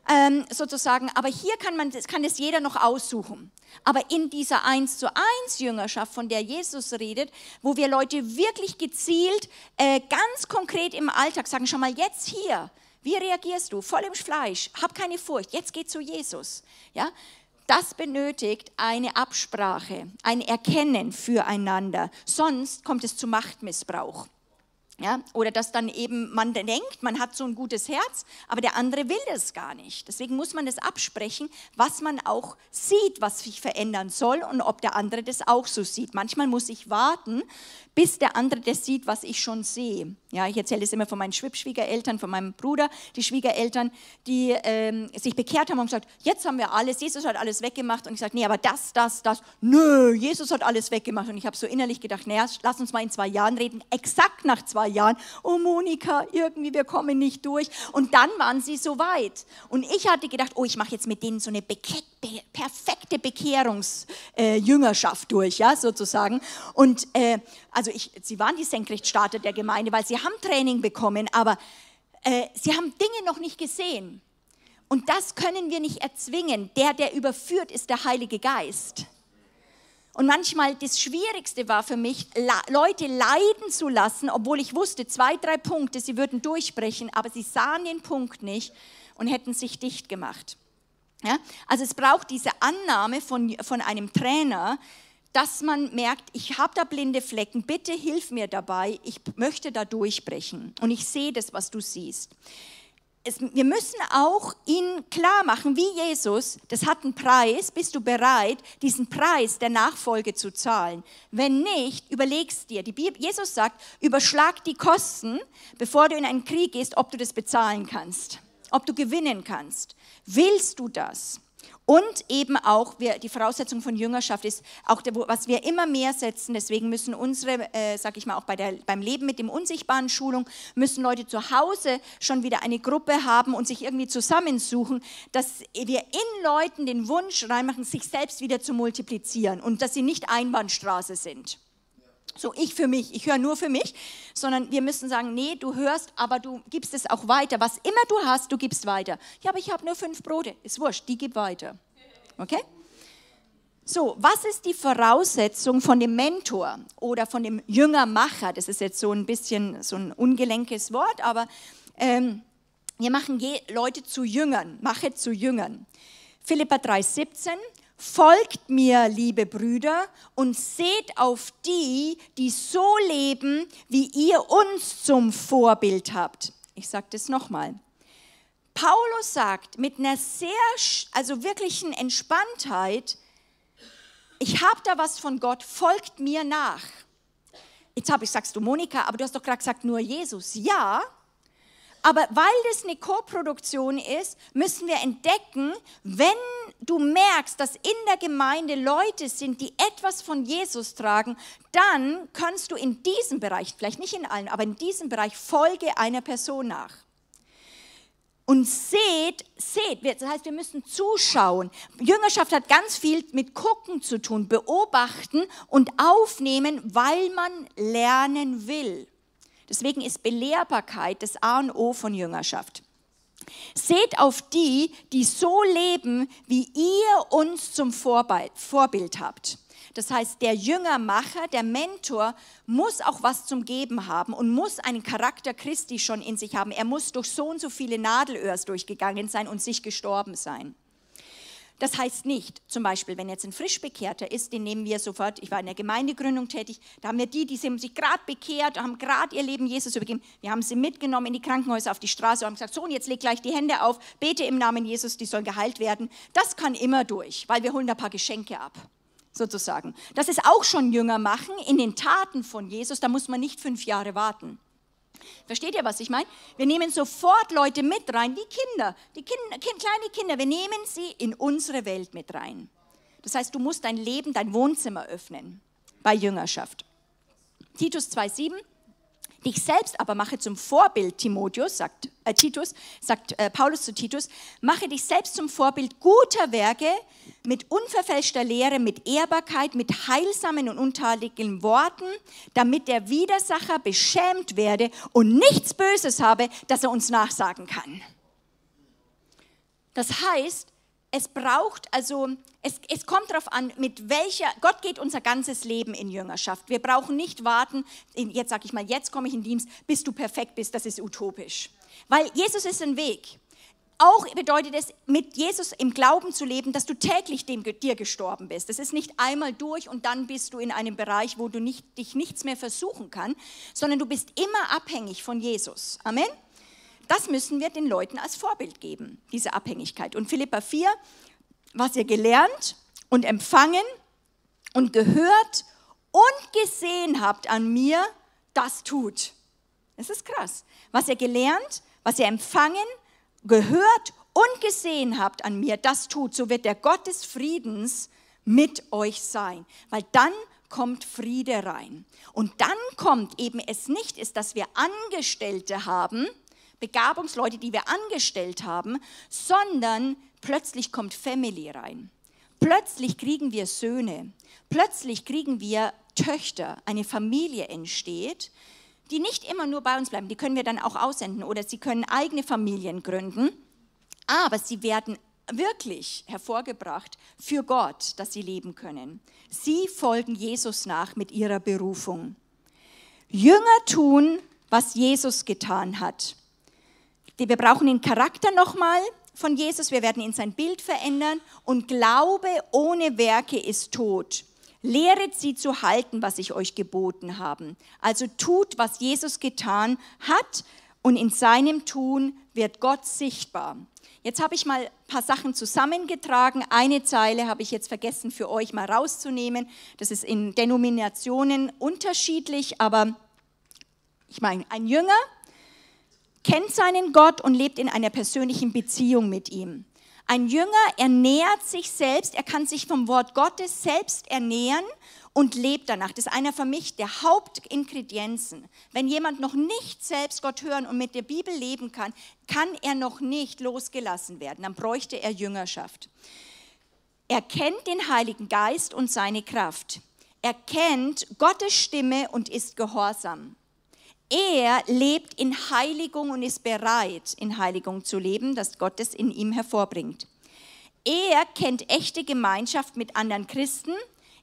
ähm, sozusagen. Aber hier kann man, kann es jeder noch aussuchen. Aber in dieser 1 zu 1 Jüngerschaft, von der Jesus redet, wo wir Leute wirklich gezielt, äh, ganz konkret im Alltag sagen, schau mal jetzt hier, wie reagierst du? Voll im Fleisch, hab keine Furcht, jetzt geh zu Jesus. Ja? Das benötigt eine Absprache, ein Erkennen füreinander. Sonst kommt es zu Machtmissbrauch. Ja, oder dass dann eben man denkt, man hat so ein gutes Herz, aber der andere will das gar nicht. Deswegen muss man das absprechen, was man auch sieht, was sich verändern soll und ob der andere das auch so sieht. Manchmal muss ich warten, bis der andere das sieht, was ich schon sehe. Ja, ich erzähle es immer von meinen Schwibschwiegereltern, von meinem Bruder, die Schwiegereltern, die ähm, sich bekehrt haben und gesagt, jetzt haben wir alles, Jesus hat alles weggemacht. Und ich sage, nee, aber das, das, das, nö, Jesus hat alles weggemacht. Und ich habe so innerlich gedacht, naja, lass uns mal in zwei Jahren reden, exakt nach zwei Jahren. Oh Monika, irgendwie, wir kommen nicht durch. Und dann waren sie so weit. Und ich hatte gedacht, oh, ich mache jetzt mit denen so eine Beke be perfekte Bekehrungsjüngerschaft äh, durch, ja, sozusagen. Und äh, also ich, sie waren die Senkrechtstarter der Gemeinde, weil sie haben Training bekommen, aber äh, sie haben Dinge noch nicht gesehen. Und das können wir nicht erzwingen. Der, der überführt, ist der Heilige Geist. Und manchmal das Schwierigste war für mich, Leute leiden zu lassen, obwohl ich wusste, zwei, drei Punkte, sie würden durchbrechen, aber sie sahen den Punkt nicht und hätten sich dicht gemacht. Ja? Also es braucht diese Annahme von, von einem Trainer, dass man merkt, ich habe da blinde Flecken, bitte hilf mir dabei, ich möchte da durchbrechen und ich sehe das, was du siehst. Es, wir müssen auch ihn klar machen, wie Jesus, das hat einen Preis, bist du bereit, diesen Preis der Nachfolge zu zahlen? Wenn nicht, überlegst dir, die Bibel, Jesus sagt, überschlag die Kosten, bevor du in einen Krieg gehst, ob du das bezahlen kannst, ob du gewinnen kannst. Willst du das? Und eben auch, wir, die Voraussetzung von Jüngerschaft ist auch, was wir immer mehr setzen, deswegen müssen unsere, äh, sag ich mal, auch bei der, beim Leben mit dem unsichtbaren Schulung, müssen Leute zu Hause schon wieder eine Gruppe haben und sich irgendwie zusammensuchen, dass wir in Leuten den Wunsch reinmachen, sich selbst wieder zu multiplizieren und dass sie nicht Einbahnstraße sind. So ich für mich, ich höre nur für mich, sondern wir müssen sagen, nee, du hörst, aber du gibst es auch weiter. Was immer du hast, du gibst weiter. Ja, aber ich habe nur fünf Brote. Ist wurscht, die gib weiter. Okay? So, was ist die Voraussetzung von dem Mentor oder von dem Jüngermacher? Das ist jetzt so ein bisschen so ein ungelenkes Wort, aber ähm, wir machen Leute zu Jüngern, mache zu Jüngern. Philippa 3,17, Folgt mir, liebe Brüder, und seht auf die, die so leben, wie ihr uns zum Vorbild habt. Ich sage das nochmal. Paulus sagt mit einer sehr, also wirklichen Entspanntheit, ich habe da was von Gott, folgt mir nach. Jetzt habe ich, sagst du Monika, aber du hast doch gerade gesagt, nur Jesus. Ja, aber weil das eine Co-Produktion ist, müssen wir entdecken, wenn du merkst, dass in der Gemeinde Leute sind, die etwas von Jesus tragen, dann kannst du in diesem Bereich, vielleicht nicht in allen, aber in diesem Bereich folge einer Person nach. Und seht, seht, das heißt, wir müssen zuschauen. Jüngerschaft hat ganz viel mit Gucken zu tun, beobachten und aufnehmen, weil man lernen will. Deswegen ist Belehrbarkeit das A und O von Jüngerschaft. Seht auf die, die so leben, wie ihr uns zum Vorbild habt. Das heißt, der Jüngermacher, der Mentor muss auch was zum Geben haben und muss einen Charakter Christi schon in sich haben. Er muss durch so und so viele Nadelöhrs durchgegangen sein und sich gestorben sein. Das heißt nicht, zum Beispiel, wenn jetzt ein Frischbekehrter ist, den nehmen wir sofort, ich war in der Gemeindegründung tätig, da haben wir die, die sich gerade bekehrt, haben gerade ihr Leben Jesus übergeben, wir haben sie mitgenommen in die Krankenhäuser auf die Straße und haben gesagt, so und jetzt leg gleich die Hände auf, bete im Namen Jesus, die sollen geheilt werden. Das kann immer durch, weil wir holen da ein paar Geschenke ab sozusagen. Das ist auch schon Jünger machen in den Taten von Jesus, da muss man nicht fünf Jahre warten. Versteht ihr, was ich meine? Wir nehmen sofort Leute mit rein, wie Kinder, die Kinder, kleine Kinder, wir nehmen sie in unsere Welt mit rein. Das heißt, du musst dein Leben, dein Wohnzimmer öffnen bei Jüngerschaft. Titus 2,7 Dich selbst aber mache zum Vorbild, Timotheus, sagt äh, Titus, sagt äh, Paulus zu Titus, mache dich selbst zum Vorbild guter Werke mit unverfälschter Lehre, mit Ehrbarkeit, mit heilsamen und untadeligen Worten, damit der Widersacher beschämt werde und nichts Böses habe, das er uns nachsagen kann. Das heißt, es braucht also, es, es kommt darauf an, mit welcher, Gott geht unser ganzes Leben in Jüngerschaft. Wir brauchen nicht warten, jetzt sage ich mal, jetzt komme ich in Dienst, bis du perfekt bist, das ist utopisch. Weil Jesus ist ein Weg. Auch bedeutet es, mit Jesus im Glauben zu leben, dass du täglich dem, dir gestorben bist. Das ist nicht einmal durch und dann bist du in einem Bereich, wo du nicht, dich nichts mehr versuchen kannst, sondern du bist immer abhängig von Jesus. Amen. Das müssen wir den Leuten als Vorbild geben, diese Abhängigkeit. Und Philippa 4, was ihr gelernt und empfangen und gehört und gesehen habt an mir, das tut. Das ist krass. Was ihr gelernt, was ihr empfangen, gehört und gesehen habt an mir, das tut. So wird der Gott des Friedens mit euch sein. Weil dann kommt Friede rein. Und dann kommt eben es nicht ist, dass wir Angestellte haben, Begabungsleute, die wir angestellt haben, sondern plötzlich kommt Family rein. Plötzlich kriegen wir Söhne. Plötzlich kriegen wir Töchter. Eine Familie entsteht, die nicht immer nur bei uns bleiben. Die können wir dann auch aussenden oder sie können eigene Familien gründen. Aber sie werden wirklich hervorgebracht für Gott, dass sie leben können. Sie folgen Jesus nach mit ihrer Berufung. Jünger tun, was Jesus getan hat. Wir brauchen den Charakter nochmal von Jesus, wir werden ihn sein Bild verändern und Glaube ohne Werke ist tot. Lehret sie zu halten, was ich euch geboten habe. Also tut, was Jesus getan hat und in seinem Tun wird Gott sichtbar. Jetzt habe ich mal ein paar Sachen zusammengetragen. Eine Zeile habe ich jetzt vergessen für euch mal rauszunehmen. Das ist in Denominationen unterschiedlich, aber ich meine, ein Jünger kennt seinen Gott und lebt in einer persönlichen Beziehung mit ihm. Ein Jünger ernährt sich selbst, er kann sich vom Wort Gottes selbst ernähren und lebt danach. Das ist einer für mich der Hauptingredienzen. Wenn jemand noch nicht selbst Gott hören und mit der Bibel leben kann, kann er noch nicht losgelassen werden. Dann bräuchte er Jüngerschaft. Er kennt den Heiligen Geist und seine Kraft. Er kennt Gottes Stimme und ist gehorsam. Er lebt in Heiligung und ist bereit, in Heiligung zu leben, das Gott es in ihm hervorbringt. Er kennt echte Gemeinschaft mit anderen Christen.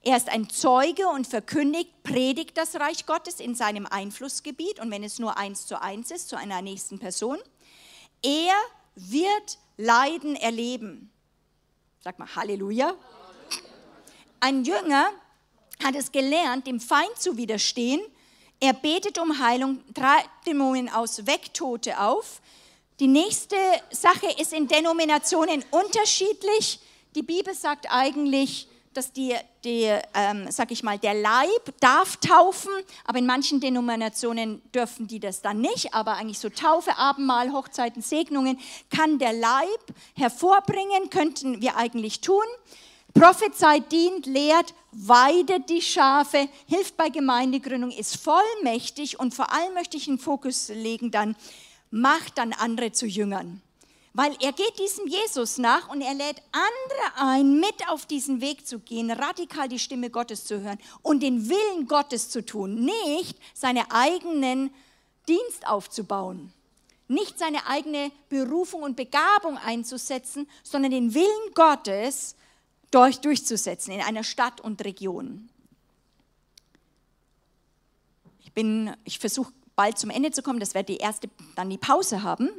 Er ist ein Zeuge und verkündigt, predigt das Reich Gottes in seinem Einflussgebiet und wenn es nur eins zu eins ist, zu einer nächsten Person. Er wird Leiden erleben. Sag mal Halleluja. Ein Jünger hat es gelernt, dem Feind zu widerstehen er betet um Heilung, treibt Dämonen aus, weckt Tote auf. Die nächste Sache ist in Denominationen unterschiedlich. Die Bibel sagt eigentlich, dass die, die ähm, sag ich mal, der Leib darf taufen, aber in manchen Denominationen dürfen die das dann nicht. Aber eigentlich so Taufe, Abendmahl, Hochzeiten, Segnungen kann der Leib hervorbringen, könnten wir eigentlich tun. Prophezeit, dient, lehrt, weidet die Schafe, hilft bei Gemeindegründung, ist vollmächtig und vor allem möchte ich einen Fokus legen dann, macht dann andere zu Jüngern. Weil er geht diesem Jesus nach und er lädt andere ein, mit auf diesen Weg zu gehen, radikal die Stimme Gottes zu hören und den Willen Gottes zu tun, nicht seine eigenen Dienst aufzubauen, nicht seine eigene Berufung und Begabung einzusetzen, sondern den Willen Gottes durch, durchzusetzen in einer Stadt und Region. Ich, ich versuche bald zum Ende zu kommen, das wird die erste, dann die Pause haben.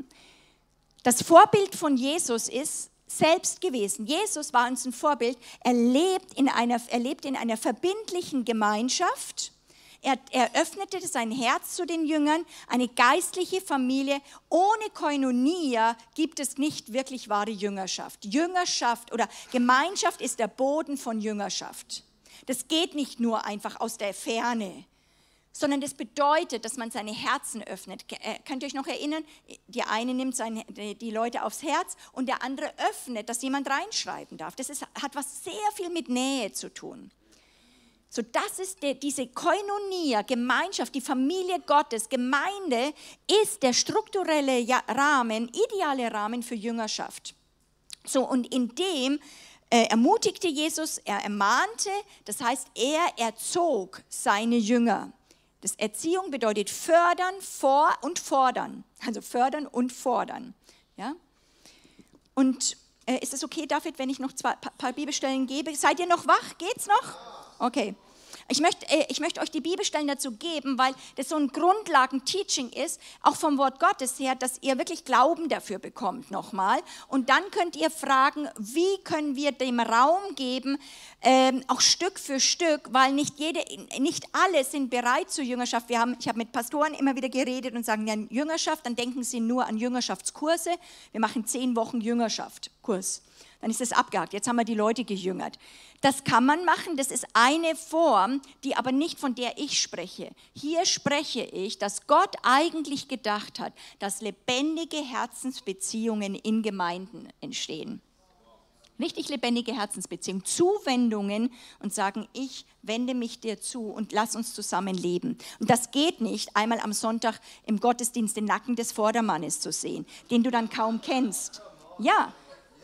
Das Vorbild von Jesus ist selbst gewesen. Jesus war uns ein Vorbild. Er lebt in einer, er lebt in einer verbindlichen Gemeinschaft. Er, er öffnete sein Herz zu den Jüngern, eine geistliche Familie. Ohne Koinonia gibt es nicht wirklich wahre Jüngerschaft. Jüngerschaft oder Gemeinschaft ist der Boden von Jüngerschaft. Das geht nicht nur einfach aus der Ferne sondern das bedeutet, dass man seine Herzen öffnet. Äh, könnt ihr euch noch erinnern? Die eine nimmt seine, die Leute aufs Herz und der andere öffnet, dass jemand reinschreiben darf. Das ist, hat was sehr viel mit Nähe zu tun. So, das ist der, diese Koinonia, Gemeinschaft, die Familie Gottes, Gemeinde ist der strukturelle Rahmen, ideale Rahmen für Jüngerschaft. So, und in dem äh, ermutigte Jesus, er ermahnte, das heißt, er erzog seine Jünger. Das Erziehung bedeutet fördern, vor und fordern. Also fördern und fordern. Ja? Und äh, ist es okay, David, wenn ich noch zwei paar Bibelstellen gebe? Seid ihr noch wach? Geht's noch? Okay. Ich möchte, äh, ich möchte euch die Bibelstellen dazu geben, weil das so ein Grundlagen-Teaching ist, auch vom Wort Gottes her, dass ihr wirklich Glauben dafür bekommt nochmal. Und dann könnt ihr fragen, wie können wir dem Raum geben, ähm, auch Stück für Stück, weil nicht, jede, nicht alle sind bereit zur Jüngerschaft. Wir haben, ich habe mit Pastoren immer wieder geredet und sagen, ja, Jüngerschaft, dann denken sie nur an Jüngerschaftskurse. Wir machen zehn Wochen Jüngerschaft, Kurs dann ist es abgehakt. Jetzt haben wir die Leute gejüngert. Das kann man machen, das ist eine Form, die aber nicht von der ich spreche. Hier spreche ich, dass Gott eigentlich gedacht hat, dass lebendige Herzensbeziehungen in Gemeinden entstehen. Richtig lebendige Herzensbeziehungen, Zuwendungen und sagen, ich wende mich dir zu und lass uns zusammen leben. Und das geht nicht, einmal am Sonntag im Gottesdienst den Nacken des Vordermannes zu sehen, den du dann kaum kennst. Ja,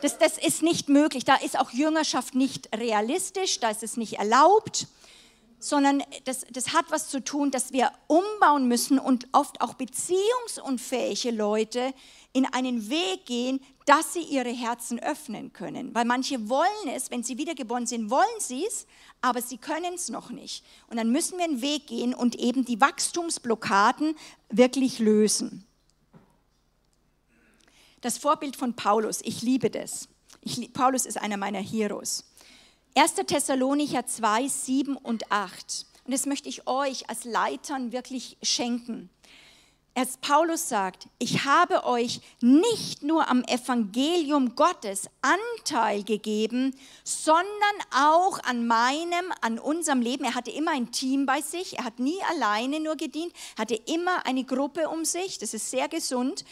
das, das ist nicht möglich. Da ist auch Jüngerschaft nicht realistisch, da ist es nicht erlaubt, sondern das, das hat was zu tun, dass wir umbauen müssen und oft auch beziehungsunfähige Leute in einen Weg gehen, dass sie ihre Herzen öffnen können. Weil manche wollen es, wenn sie wiedergeboren sind, wollen sie es, aber sie können es noch nicht. Und dann müssen wir einen Weg gehen und eben die Wachstumsblockaden wirklich lösen. Das Vorbild von Paulus, ich liebe das. Ich, Paulus ist einer meiner Heroes. 1. Thessalonicher 2, 7 und 8. Und das möchte ich euch als Leitern wirklich schenken. Als Paulus sagt, ich habe euch nicht nur am Evangelium Gottes Anteil gegeben, sondern auch an meinem, an unserem Leben. Er hatte immer ein Team bei sich, er hat nie alleine nur gedient, hatte immer eine Gruppe um sich, das ist sehr gesund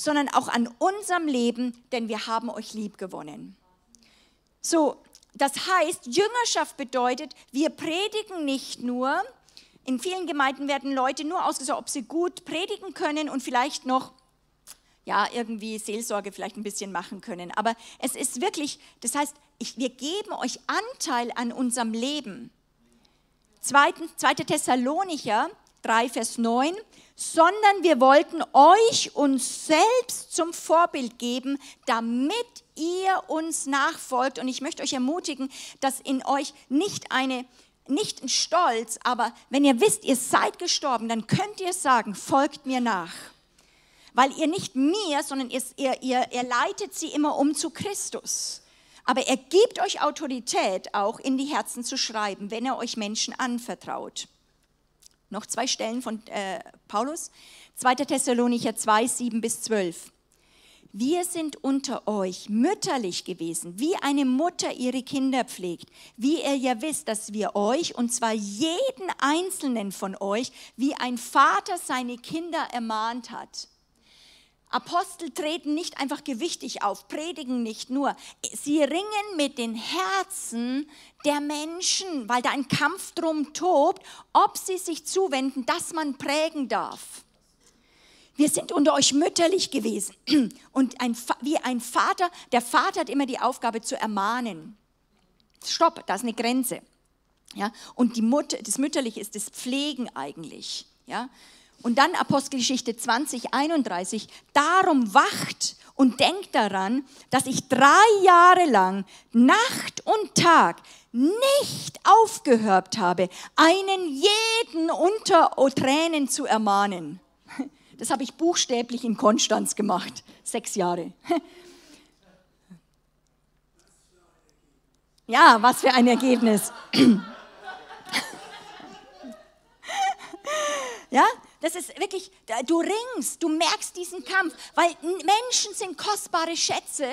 sondern auch an unserem Leben, denn wir haben euch lieb gewonnen. So, das heißt, Jüngerschaft bedeutet, wir predigen nicht nur, in vielen Gemeinden werden Leute nur ausgesucht, ob sie gut predigen können und vielleicht noch ja, irgendwie Seelsorge vielleicht ein bisschen machen können. Aber es ist wirklich, das heißt, ich, wir geben euch Anteil an unserem Leben. 2. Thessalonicher 3, Vers 9, sondern wir wollten euch uns selbst zum Vorbild geben, damit ihr uns nachfolgt. Und ich möchte euch ermutigen, dass in euch nicht eine nicht ein Stolz, aber wenn ihr wisst, ihr seid gestorben, dann könnt ihr sagen, folgt mir nach. Weil ihr nicht mir, sondern ihr, ihr, ihr, leitet sie immer um zu Christus. Aber er gibt euch Autorität auch in die Herzen zu schreiben, wenn er euch Menschen anvertraut. Noch zwei Stellen von äh, Paulus. 2. Thessalonicher 2, 7 bis 12. wir sind unter euch mütterlich gewesen, wie eine Mutter ihre Kinder pflegt, wie ihr ja wisst, dass wir euch, und zwar jeden einzelnen von euch, wie ein Vater seine Kinder ermahnt hat. Apostel treten nicht einfach gewichtig auf, predigen nicht nur. Sie ringen mit den Herzen der Menschen, weil da ein Kampf drum tobt, ob sie sich zuwenden, dass man prägen darf. Wir sind unter euch mütterlich gewesen. <clears throat> Und ein, wie ein Vater, der Vater hat immer die Aufgabe zu ermahnen. Stopp, da ist eine Grenze. Ja? Und die Mutter, das Mütterliche ist das Pflegen eigentlich. Ja? Und dann Apostelgeschichte 20, 31. Darum wacht und denkt daran, dass ich drei Jahre lang Nacht und Tag nicht aufgehört habe, einen jeden unter Tränen zu ermahnen. Das habe ich buchstäblich in Konstanz gemacht, sechs Jahre. Ja, was für ein Ergebnis. Ja, das ist wirklich, du ringst, du merkst diesen Kampf, weil Menschen sind kostbare Schätze,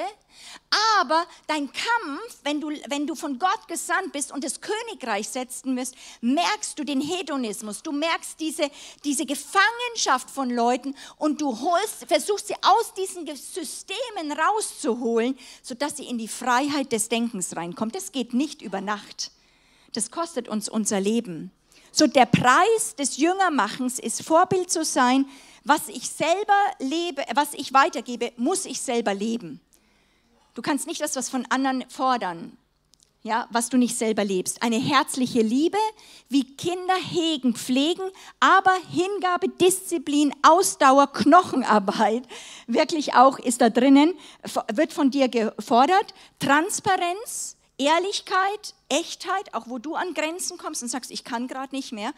aber dein Kampf, wenn du, wenn du von Gott gesandt bist und das Königreich setzen wirst, merkst du den Hedonismus, du merkst diese, diese Gefangenschaft von Leuten und du holst, versuchst sie aus diesen Systemen rauszuholen, sodass sie in die Freiheit des Denkens reinkommt. Das geht nicht über Nacht. Das kostet uns unser Leben. So der Preis des Jüngermachens ist Vorbild zu sein. Was ich selber lebe, was ich weitergebe, muss ich selber leben. Du kannst nicht das, was von anderen fordern, ja, was du nicht selber lebst. Eine herzliche Liebe, wie Kinder hegen, pflegen, aber Hingabe, Disziplin, Ausdauer, Knochenarbeit, wirklich auch ist da drinnen, wird von dir gefordert. Transparenz, Ehrlichkeit, Echtheit, auch wo du an Grenzen kommst und sagst, ich kann gerade nicht mehr.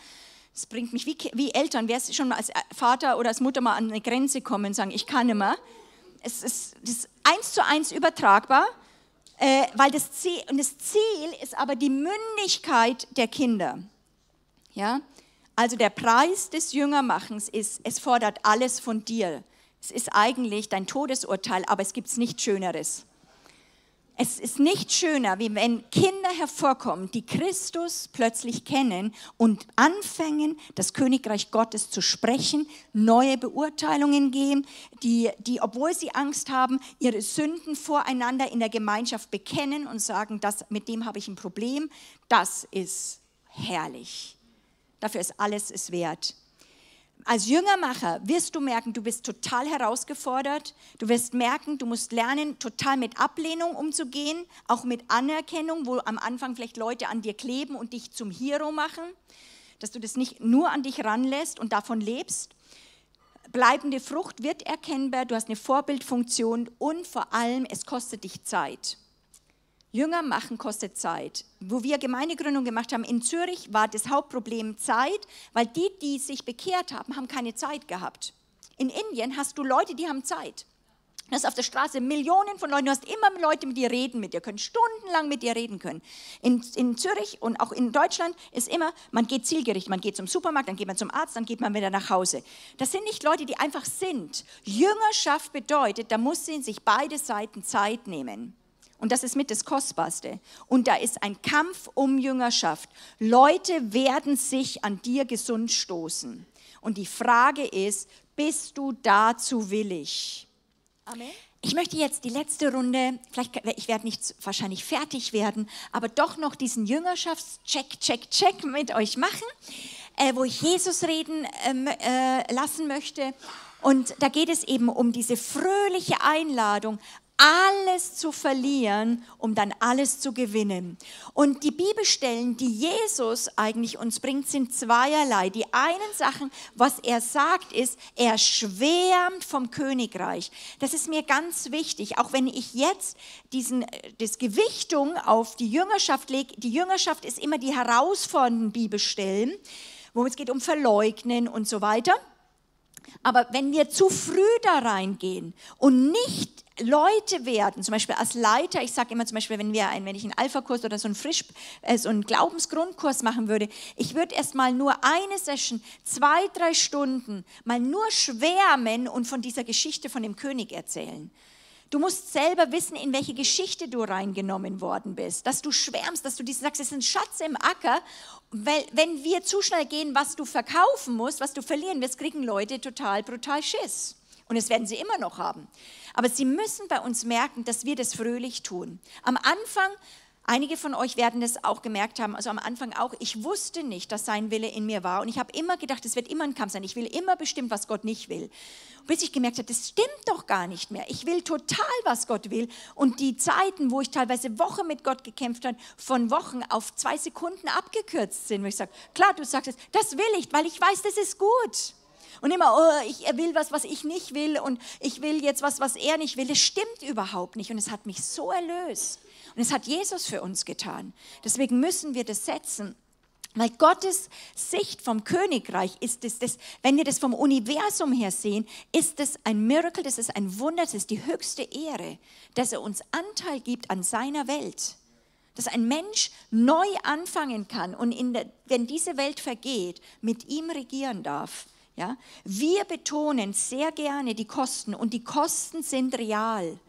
Das bringt mich wie, wie Eltern, wer schon mal als Vater oder als Mutter mal an eine Grenze kommen und sagen, ich kann nicht mehr. Es ist, ist eins zu eins übertragbar, äh, weil das Ziel, und das Ziel ist aber die Mündigkeit der Kinder. Ja? Also der Preis des Jüngermachens ist, es fordert alles von dir. Es ist eigentlich dein Todesurteil, aber es gibt nichts Schöneres. Es ist nicht schöner, wie wenn Kinder hervorkommen, die Christus plötzlich kennen und anfangen, das Königreich Gottes zu sprechen, neue Beurteilungen geben, die, die, obwohl sie Angst haben, ihre Sünden voreinander in der Gemeinschaft bekennen und sagen, das, mit dem habe ich ein Problem. Das ist herrlich. Dafür ist alles es wert als Jüngermacher wirst du merken, du bist total herausgefordert. Du wirst merken, du musst lernen, total mit Ablehnung umzugehen, auch mit Anerkennung, wo am Anfang vielleicht Leute an dir kleben und dich zum Hero machen, dass du das nicht nur an dich ranlässt und davon lebst. Bleibende Frucht wird erkennbar, du hast eine Vorbildfunktion und vor allem, es kostet dich Zeit. Jünger machen kostet Zeit. Wo wir Gemeindegründung gemacht haben in Zürich, war das Hauptproblem Zeit, weil die, die sich bekehrt haben, haben keine Zeit gehabt. In Indien hast du Leute, die haben Zeit. Du hast auf der Straße Millionen von Leuten, du hast immer Leute mit dir reden, mit dir können stundenlang mit dir reden können. In, in Zürich und auch in Deutschland ist immer, man geht zielgerichtet, man geht zum Supermarkt, dann geht man zum Arzt, dann geht man wieder nach Hause. Das sind nicht Leute, die einfach sind. Jüngerschaft bedeutet, da muss sich beide Seiten Zeit nehmen. Und das ist mit das Kostbarste. Und da ist ein Kampf um Jüngerschaft. Leute werden sich an dir gesund stoßen. Und die Frage ist, bist du dazu willig? Amen. Ich möchte jetzt die letzte Runde, vielleicht, ich werde nicht wahrscheinlich fertig werden, aber doch noch diesen Jüngerschaftscheck, check, check mit euch machen, äh, wo ich Jesus reden ähm, äh, lassen möchte. Und da geht es eben um diese fröhliche Einladung, alles zu verlieren, um dann alles zu gewinnen. Und die Bibelstellen, die Jesus eigentlich uns bringt, sind zweierlei. Die einen Sachen, was er sagt, ist, er schwärmt vom Königreich. Das ist mir ganz wichtig, auch wenn ich jetzt diesen, das Gewichtung auf die Jüngerschaft lege. Die Jüngerschaft ist immer die herausfordernden Bibelstellen, wo es geht um Verleugnen und so weiter. Aber wenn wir zu früh da reingehen und nicht Leute werden, zum Beispiel als Leiter, ich sage immer zum Beispiel, wenn, wir ein, wenn ich einen Alpha-Kurs oder so einen, Frisch, äh, so einen Glaubensgrundkurs machen würde, ich würde erst mal nur eine Session, zwei, drei Stunden, mal nur schwärmen und von dieser Geschichte von dem König erzählen. Du musst selber wissen, in welche Geschichte du reingenommen worden bist, dass du schwärmst, dass du diesen sagst, es ist ein Schatz im Acker. Weil, wenn wir zu schnell gehen, was du verkaufen musst, was du verlieren wirst, kriegen Leute total brutal Schiss. Und das werden sie immer noch haben. Aber sie müssen bei uns merken, dass wir das fröhlich tun. Am Anfang Einige von euch werden es auch gemerkt haben, also am Anfang auch, ich wusste nicht, dass sein Wille in mir war. Und ich habe immer gedacht, es wird immer ein Kampf sein. Ich will immer bestimmt, was Gott nicht will. Bis ich gemerkt habe, das stimmt doch gar nicht mehr. Ich will total, was Gott will. Und die Zeiten, wo ich teilweise Wochen mit Gott gekämpft habe, von Wochen auf zwei Sekunden abgekürzt sind, wo ich sage, klar, du sagst es, das will ich, weil ich weiß, das ist gut. Und immer, oh, ich, will was, was ich nicht will und ich will jetzt was, was er nicht will. Das stimmt überhaupt nicht und es hat mich so erlöst. Und es hat Jesus für uns getan. Deswegen müssen wir das setzen. Weil Gottes Sicht vom Königreich ist es, das, wenn wir das vom Universum her sehen, ist es ein Miracle, das ist ein Wunder, das ist die höchste Ehre, dass er uns Anteil gibt an seiner Welt. Dass ein Mensch neu anfangen kann und der, wenn diese Welt vergeht, mit ihm regieren darf. Ja? Wir betonen sehr gerne die Kosten und die Kosten sind real.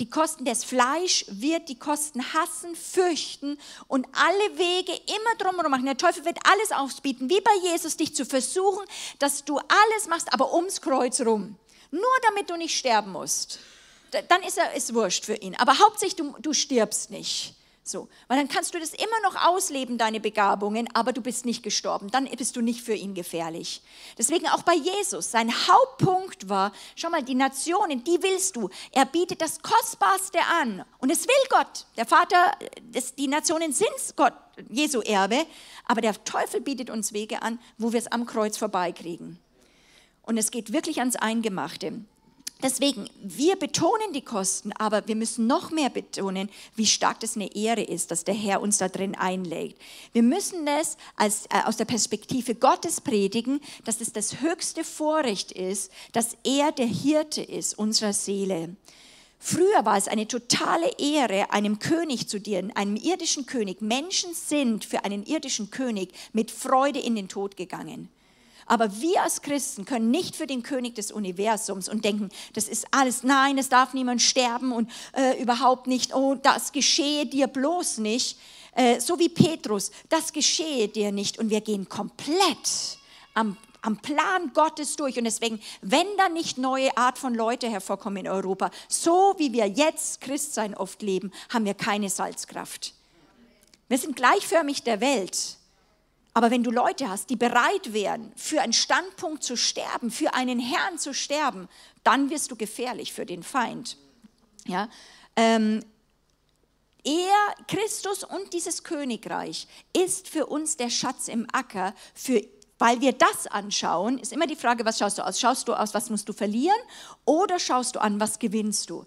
Die Kosten des Fleisch wird die Kosten hassen, fürchten und alle Wege immer drumherum machen. Der Teufel wird alles aufbieten, wie bei Jesus, dich zu versuchen, dass du alles machst, aber ums Kreuz rum. Nur damit du nicht sterben musst. Dann ist ist wurscht für ihn. Aber hauptsächlich du, du stirbst nicht. So, weil dann kannst du das immer noch ausleben, deine Begabungen, aber du bist nicht gestorben. Dann bist du nicht für ihn gefährlich. Deswegen auch bei Jesus. Sein Hauptpunkt war, schau mal, die Nationen, die willst du. Er bietet das Kostbarste an. Und es will Gott. Der Vater, das, die Nationen sind Gott, Jesu Erbe. Aber der Teufel bietet uns Wege an, wo wir es am Kreuz vorbeikriegen. Und es geht wirklich ans Eingemachte. Deswegen, wir betonen die Kosten, aber wir müssen noch mehr betonen, wie stark das eine Ehre ist, dass der Herr uns da drin einlegt. Wir müssen es als, äh, aus der Perspektive Gottes predigen, dass es das höchste Vorrecht ist, dass er der Hirte ist unserer Seele. Früher war es eine totale Ehre, einem König zu dienen, einem irdischen König. Menschen sind für einen irdischen König mit Freude in den Tod gegangen. Aber wir als Christen können nicht für den König des Universums und denken, das ist alles, nein, es darf niemand sterben und äh, überhaupt nicht, oh, das geschehe dir bloß nicht. Äh, so wie Petrus, das geschehe dir nicht. Und wir gehen komplett am, am Plan Gottes durch. Und deswegen, wenn da nicht neue Art von Leute hervorkommen in Europa, so wie wir jetzt Christsein oft leben, haben wir keine Salzkraft. Wir sind gleichförmig der Welt. Aber wenn du Leute hast, die bereit wären, für einen Standpunkt zu sterben, für einen Herrn zu sterben, dann wirst du gefährlich für den Feind. Ja? Ähm, er, Christus und dieses Königreich ist für uns der Schatz im Acker, für, weil wir das anschauen, ist immer die Frage, was schaust du aus? Schaust du aus, was musst du verlieren oder schaust du an, was gewinnst du?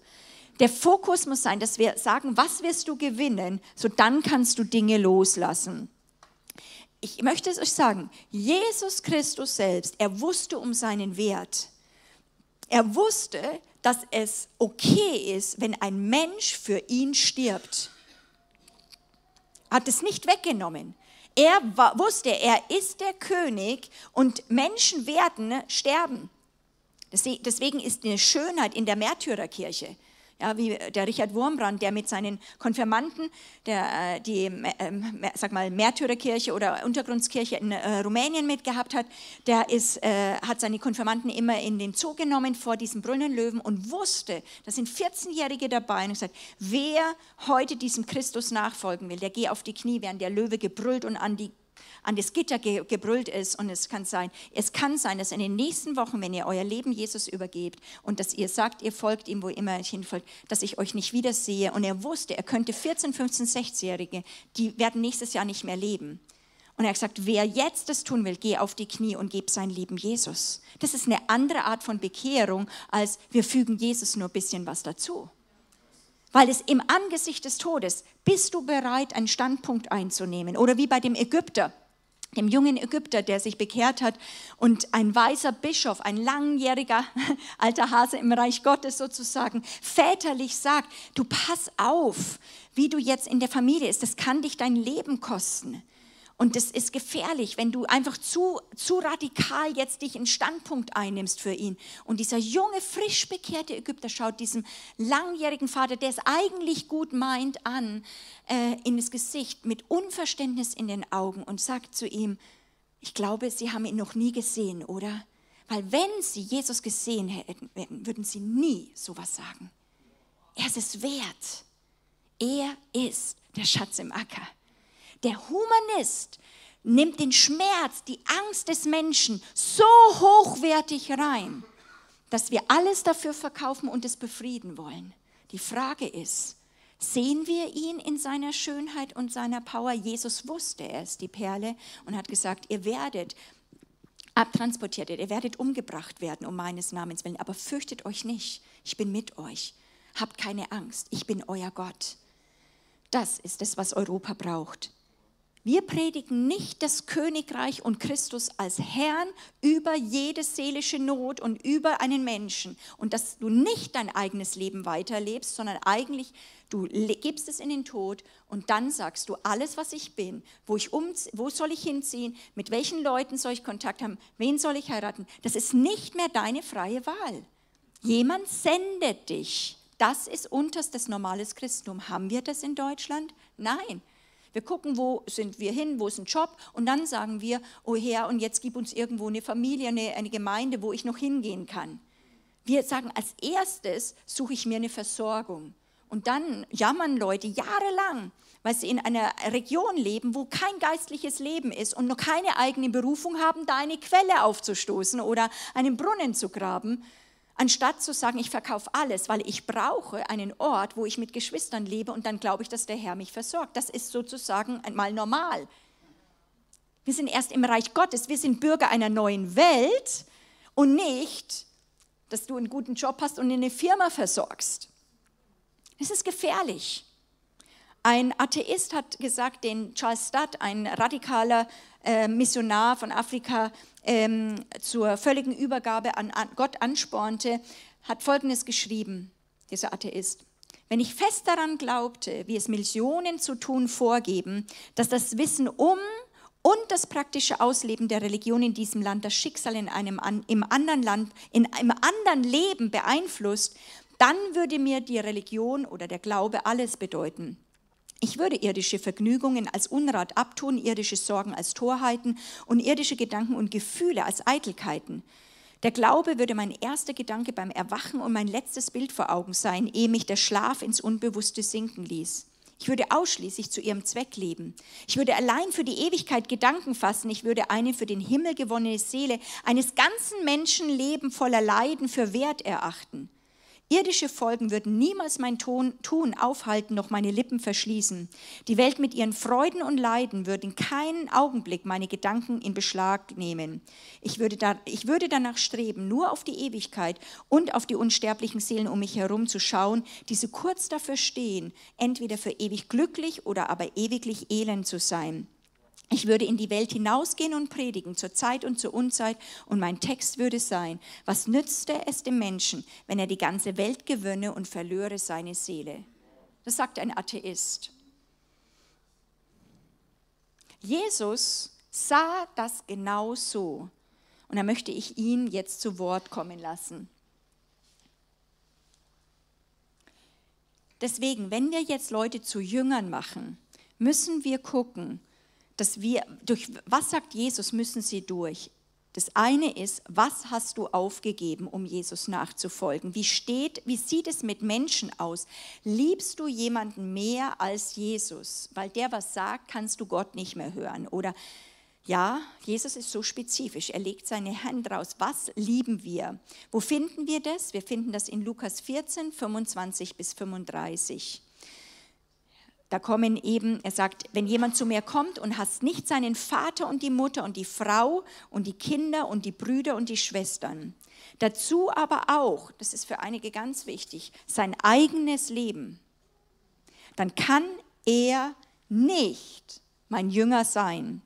Der Fokus muss sein, dass wir sagen, was wirst du gewinnen, so dann kannst du Dinge loslassen ich möchte es euch sagen, Jesus Christus selbst, er wusste um seinen Wert. Er wusste, dass es okay ist, wenn ein Mensch für ihn stirbt. Er hat es nicht weggenommen. Er war, wusste, er ist der König und Menschen werden sterben. Deswegen ist eine Schönheit in der Märtyrerkirche ja, wie der Richard Wurmbrand, der mit seinen Konfirmanten der, äh, die äh, sag mal, Märtyrerkirche oder Untergrundskirche in äh, Rumänien mitgehabt hat, der ist, äh, hat seine Konfirmanten immer in den Zoo genommen vor diesem Brunnenlöwen und wusste, da sind 14-Jährige dabei und gesagt, wer heute diesem Christus nachfolgen will, der gehe auf die Knie, während der Löwe gebrüllt und an die an das Gitter ge gebrüllt ist. Und es kann sein, es kann sein, dass in den nächsten Wochen, wenn ihr euer Leben Jesus übergebt und dass ihr sagt, ihr folgt ihm, wo immer ihr hinfolgt, dass ich euch nicht wiedersehe. Und er wusste, er könnte 14, 15, 16-Jährige, die werden nächstes Jahr nicht mehr leben. Und er hat gesagt, wer jetzt das tun will, geh auf die Knie und gib sein Leben Jesus. Das ist eine andere Art von Bekehrung, als wir fügen Jesus nur ein bisschen was dazu. Weil es im Angesicht des Todes, bist du bereit, einen Standpunkt einzunehmen? Oder wie bei dem Ägypter, dem jungen Ägypter, der sich bekehrt hat und ein weiser Bischof, ein langjähriger <laughs> alter Hase im Reich Gottes sozusagen, väterlich sagt, du pass auf, wie du jetzt in der Familie ist, das kann dich dein Leben kosten. Und das ist gefährlich, wenn du einfach zu, zu radikal jetzt dich einen Standpunkt einnimmst für ihn. Und dieser junge, frisch bekehrte Ägypter schaut diesem langjährigen Vater, der es eigentlich gut meint, an, äh, in das Gesicht mit Unverständnis in den Augen und sagt zu ihm, ich glaube, Sie haben ihn noch nie gesehen, oder? Weil wenn Sie Jesus gesehen hätten, würden Sie nie sowas sagen. Er ist es wert. Er ist der Schatz im Acker. Der Humanist nimmt den Schmerz, die Angst des Menschen so hochwertig rein, dass wir alles dafür verkaufen und es befrieden wollen. Die Frage ist, sehen wir ihn in seiner Schönheit und seiner Power? Jesus wusste, er ist die Perle und hat gesagt, ihr werdet abtransportiert, ihr werdet umgebracht werden um meines Namens willen, aber fürchtet euch nicht, ich bin mit euch. Habt keine Angst, ich bin euer Gott. Das ist es, was Europa braucht. Wir predigen nicht das Königreich und Christus als Herrn über jede seelische Not und über einen Menschen und dass du nicht dein eigenes Leben weiterlebst, sondern eigentlich du gibst es in den Tod und dann sagst du alles, was ich bin, wo ich um, wo soll ich hinziehen, mit welchen Leuten soll ich Kontakt haben, wen soll ich heiraten. Das ist nicht mehr deine freie Wahl. Jemand sendet dich. Das ist unterstes normales Christentum. Haben wir das in Deutschland? Nein. Wir gucken, wo sind wir hin, wo ist ein Job und dann sagen wir, oh Herr, und jetzt gib uns irgendwo eine Familie, eine, eine Gemeinde, wo ich noch hingehen kann. Wir sagen, als erstes suche ich mir eine Versorgung. Und dann jammern Leute jahrelang, weil sie in einer Region leben, wo kein geistliches Leben ist und noch keine eigene Berufung haben, da eine Quelle aufzustoßen oder einen Brunnen zu graben anstatt zu sagen, ich verkaufe alles, weil ich brauche einen Ort, wo ich mit Geschwistern lebe und dann glaube ich, dass der Herr mich versorgt. Das ist sozusagen einmal normal. Wir sind erst im Reich Gottes, wir sind Bürger einer neuen Welt und nicht, dass du einen guten Job hast und eine Firma versorgst. Es ist gefährlich. Ein Atheist hat gesagt, den Charles Studd, ein radikaler äh, Missionar von Afrika, ähm, zur völligen Übergabe an, an Gott anspornte, hat Folgendes geschrieben, dieser Atheist. Wenn ich fest daran glaubte, wie es Millionen zu tun vorgeben, dass das Wissen um und das praktische Ausleben der Religion in diesem Land das Schicksal in einem im anderen Land, in einem anderen Leben beeinflusst, dann würde mir die Religion oder der Glaube alles bedeuten. Ich würde irdische Vergnügungen als Unrat abtun, irdische Sorgen als Torheiten und irdische Gedanken und Gefühle als Eitelkeiten. Der Glaube würde mein erster Gedanke beim Erwachen und mein letztes Bild vor Augen sein, ehe mich der Schlaf ins Unbewusste sinken ließ. Ich würde ausschließlich zu ihrem Zweck leben. Ich würde allein für die Ewigkeit Gedanken fassen. Ich würde eine für den Himmel gewonnene Seele eines ganzen Menschenleben voller Leiden für wert erachten. Irdische Folgen würden niemals mein Ton, Tun aufhalten, noch meine Lippen verschließen. Die Welt mit ihren Freuden und Leiden würde in keinen Augenblick meine Gedanken in Beschlag nehmen. Ich würde, da, ich würde danach streben, nur auf die Ewigkeit und auf die unsterblichen Seelen um mich herum zu schauen, die so kurz dafür stehen, entweder für ewig glücklich oder aber ewiglich elend zu sein. Ich würde in die Welt hinausgehen und predigen, zur Zeit und zur Unzeit, und mein Text würde sein, was nützte es dem Menschen, wenn er die ganze Welt gewönne und verlöre seine Seele? Das sagt ein Atheist. Jesus sah das genau so. Und da möchte ich ihn jetzt zu Wort kommen lassen. Deswegen, wenn wir jetzt Leute zu Jüngern machen, müssen wir gucken, dass wir, durch was sagt Jesus, müssen sie durch. Das eine ist, was hast du aufgegeben, um Jesus nachzufolgen? Wie steht, wie sieht es mit Menschen aus? Liebst du jemanden mehr als Jesus? Weil der was sagt, kannst du Gott nicht mehr hören. Oder ja, Jesus ist so spezifisch. Er legt seine Hand raus. Was lieben wir? Wo finden wir das? Wir finden das in Lukas 14, 25 bis 35. Da kommen eben, er sagt, wenn jemand zu mir kommt und hasst nicht seinen Vater und die Mutter und die Frau und die Kinder und die Brüder und die Schwestern, dazu aber auch, das ist für einige ganz wichtig, sein eigenes Leben, dann kann er nicht mein Jünger sein.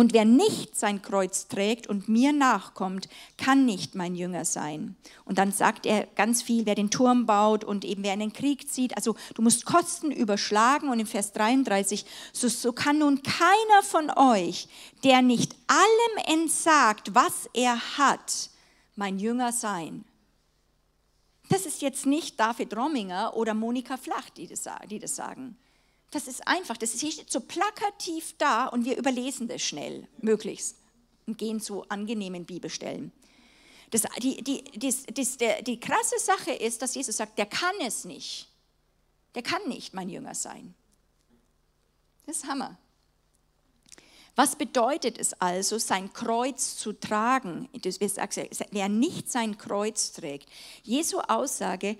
Und wer nicht sein Kreuz trägt und mir nachkommt, kann nicht mein Jünger sein. Und dann sagt er ganz viel, wer den Turm baut und eben wer in den Krieg zieht. Also du musst Kosten überschlagen. Und im Vers 33, so, so kann nun keiner von euch, der nicht allem entsagt, was er hat, mein Jünger sein. Das ist jetzt nicht David Romminger oder Monika Flach, die das, die das sagen. Das ist einfach, das steht so plakativ da und wir überlesen das schnell, möglichst, und gehen zu angenehmen Bibelstellen. Das, die, die, das, das, der, die krasse Sache ist, dass Jesus sagt, der kann es nicht. Der kann nicht mein Jünger sein. Das ist Hammer. Was bedeutet es also, sein Kreuz zu tragen? Wer nicht sein Kreuz trägt. Jesu Aussage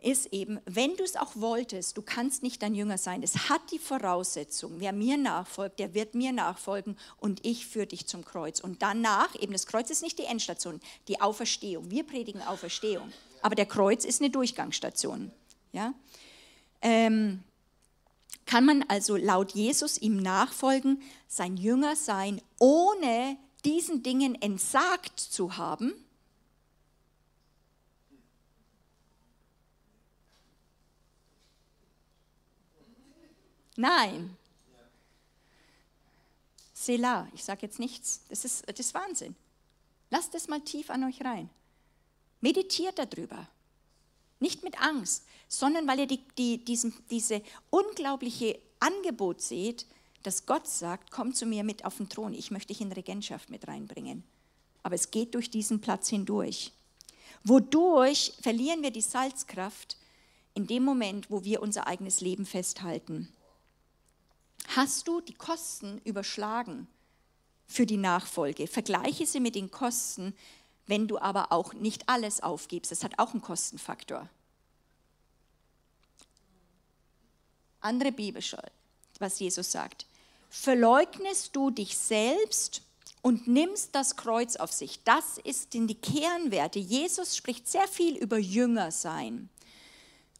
ist eben, wenn du es auch wolltest, du kannst nicht dein Jünger sein. Es hat die Voraussetzung, wer mir nachfolgt, der wird mir nachfolgen und ich führe dich zum Kreuz. Und danach, eben das Kreuz ist nicht die Endstation, die Auferstehung. Wir predigen Auferstehung, aber der Kreuz ist eine Durchgangsstation. Ja? Ähm, kann man also laut Jesus ihm nachfolgen, sein Jünger sein, ohne diesen Dingen entsagt zu haben? Nein. Selah, ich sage jetzt nichts, das ist, das ist Wahnsinn. Lasst es mal tief an euch rein. Meditiert darüber. Nicht mit Angst, sondern weil ihr die, die, diesen, diese unglaubliche Angebot seht, dass Gott sagt, komm zu mir mit auf den Thron, ich möchte dich in Regentschaft mit reinbringen. Aber es geht durch diesen Platz hindurch. Wodurch verlieren wir die Salzkraft in dem Moment, wo wir unser eigenes Leben festhalten. Hast du die Kosten überschlagen für die Nachfolge? Vergleiche sie mit den Kosten, wenn du aber auch nicht alles aufgibst. Das hat auch einen Kostenfaktor. Andere Bibelstelle, was Jesus sagt. Verleugnest du dich selbst und nimmst das Kreuz auf sich. Das in die Kernwerte. Jesus spricht sehr viel über Jünger sein.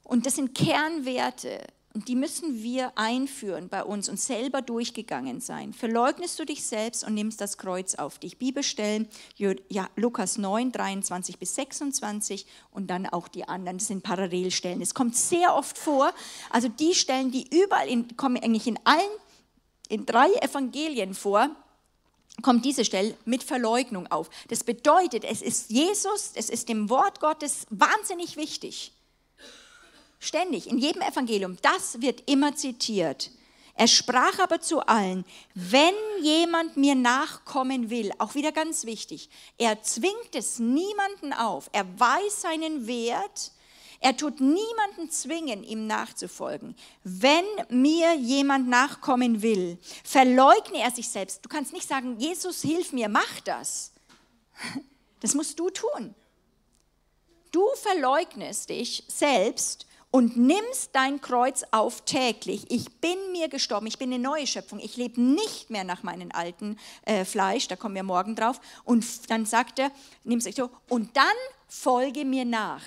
Und das sind Kernwerte, und die müssen wir einführen bei uns und selber durchgegangen sein. Verleugnest du dich selbst und nimmst das Kreuz auf dich. Bibelstellen, ja, Lukas 9, 23 bis 26 und dann auch die anderen, das sind Parallelstellen. Es kommt sehr oft vor, also die Stellen, die überall, in, kommen eigentlich in allen, in drei Evangelien vor, kommt diese Stelle mit Verleugnung auf. Das bedeutet, es ist Jesus, es ist dem Wort Gottes wahnsinnig wichtig Ständig, in jedem Evangelium. Das wird immer zitiert. Er sprach aber zu allen, wenn jemand mir nachkommen will, auch wieder ganz wichtig, er zwingt es niemanden auf, er weiß seinen Wert, er tut niemanden zwingen, ihm nachzufolgen. Wenn mir jemand nachkommen will, verleugne er sich selbst. Du kannst nicht sagen, Jesus, hilf mir, mach das. Das musst du tun. Du verleugnest dich selbst und nimmst dein Kreuz auf täglich. Ich bin mir gestorben, ich bin eine neue Schöpfung, ich lebe nicht mehr nach meinem alten äh, Fleisch, da kommen wir morgen drauf. Und dann sagt er, nimm es so, und dann folge mir nach.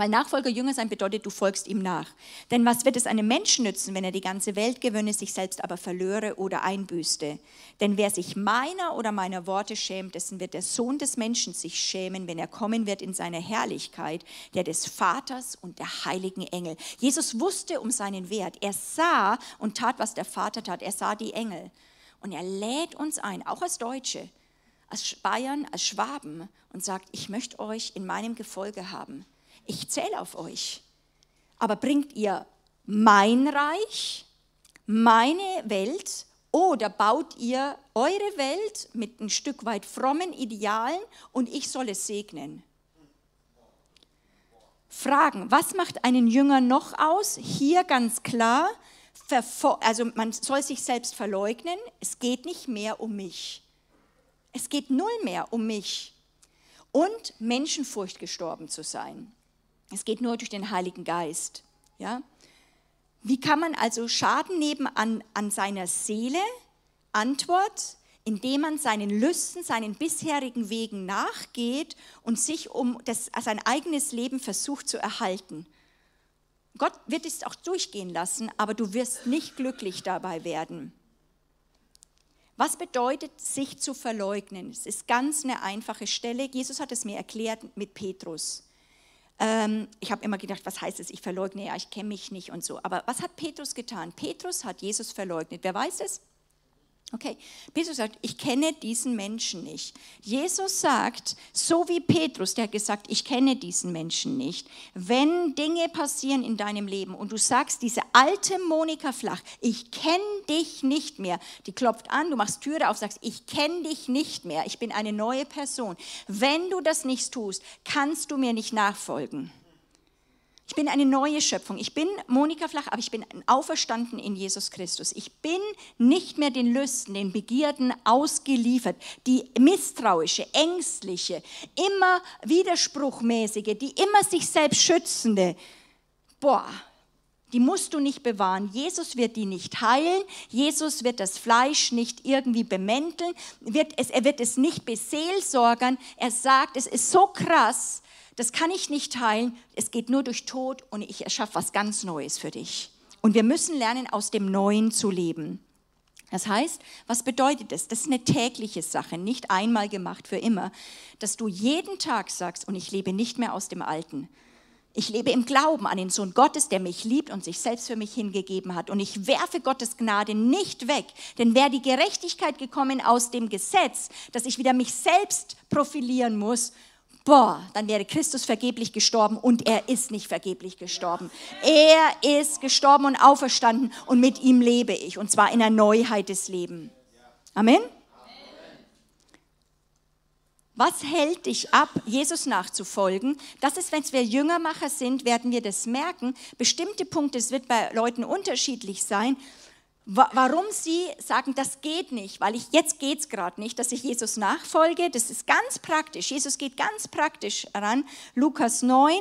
Weil Nachfolger Jünger sein bedeutet, du folgst ihm nach. Denn was wird es einem Menschen nützen, wenn er die ganze Welt gewönne, sich selbst aber verlöre oder einbüßte? Denn wer sich meiner oder meiner Worte schämt, dessen wird der Sohn des Menschen sich schämen, wenn er kommen wird in seiner Herrlichkeit, der des Vaters und der heiligen Engel. Jesus wusste um seinen Wert. Er sah und tat, was der Vater tat. Er sah die Engel. Und er lädt uns ein, auch als Deutsche, als Bayern, als Schwaben, und sagt, ich möchte euch in meinem Gefolge haben ich zähle auf euch. Aber bringt ihr mein Reich, meine Welt oder baut ihr eure Welt mit ein Stück weit frommen Idealen und ich soll es segnen? Fragen, was macht einen Jünger noch aus? Hier ganz klar, also man soll sich selbst verleugnen, es geht nicht mehr um mich. Es geht null mehr um mich. Und Menschenfurcht gestorben zu sein. Es geht nur durch den Heiligen Geist. Ja? Wie kann man also Schaden nehmen an, an seiner Seele? Antwort, indem man seinen Lüsten, seinen bisherigen Wegen nachgeht und sich um das, sein eigenes Leben versucht zu erhalten. Gott wird es auch durchgehen lassen, aber du wirst nicht glücklich dabei werden. Was bedeutet, sich zu verleugnen? Es ist ganz eine einfache Stelle. Jesus hat es mir erklärt mit Petrus. Ähm, ich habe immer gedacht, was heißt es, ich verleugne, ja, ich kenne mich nicht und so. Aber was hat Petrus getan? Petrus hat Jesus verleugnet. Wer weiß es? Okay, Petrus sagt, ich kenne diesen Menschen nicht. Jesus sagt, so wie Petrus, der hat gesagt, ich kenne diesen Menschen nicht. Wenn Dinge passieren in deinem Leben und du sagst, diese alte Monika Flach, ich kenne dich nicht mehr, die klopft an, du machst Türe auf, sagst, ich kenne dich nicht mehr, ich bin eine neue Person. Wenn du das nicht tust, kannst du mir nicht nachfolgen. Ich bin eine neue Schöpfung. Ich bin Monika Flach, aber ich bin auferstanden in Jesus Christus. Ich bin nicht mehr den Lüsten, den Begierden ausgeliefert. Die misstrauische, ängstliche, immer widerspruchmäßige, die immer sich selbst schützende. Boah, die musst du nicht bewahren. Jesus wird die nicht heilen. Jesus wird das Fleisch nicht irgendwie bemänteln. er wird es nicht beseelsorgern. Er sagt, es ist so krass, das kann ich nicht teilen, es geht nur durch Tod und ich erschaffe was ganz Neues für dich. Und wir müssen lernen, aus dem Neuen zu leben. Das heißt, was bedeutet das? Das ist eine tägliche Sache, nicht einmal gemacht für immer, dass du jeden Tag sagst, und ich lebe nicht mehr aus dem Alten. Ich lebe im Glauben an den Sohn Gottes, der mich liebt und sich selbst für mich hingegeben hat. Und ich werfe Gottes Gnade nicht weg. Denn wäre die Gerechtigkeit gekommen aus dem Gesetz, dass ich wieder mich selbst profilieren muss, boah, dann wäre Christus vergeblich gestorben und er ist nicht vergeblich gestorben. Er ist gestorben und auferstanden und mit ihm lebe ich und zwar in der Neuheit des Lebens. Amen. Was hält dich ab, Jesus nachzufolgen? Das ist, wenn wir Jüngermacher sind, werden wir das merken. Bestimmte Punkte, es wird bei Leuten unterschiedlich sein, warum sie sagen, das geht nicht, weil ich jetzt geht es gerade nicht, dass ich Jesus nachfolge. Das ist ganz praktisch. Jesus geht ganz praktisch ran. Lukas 9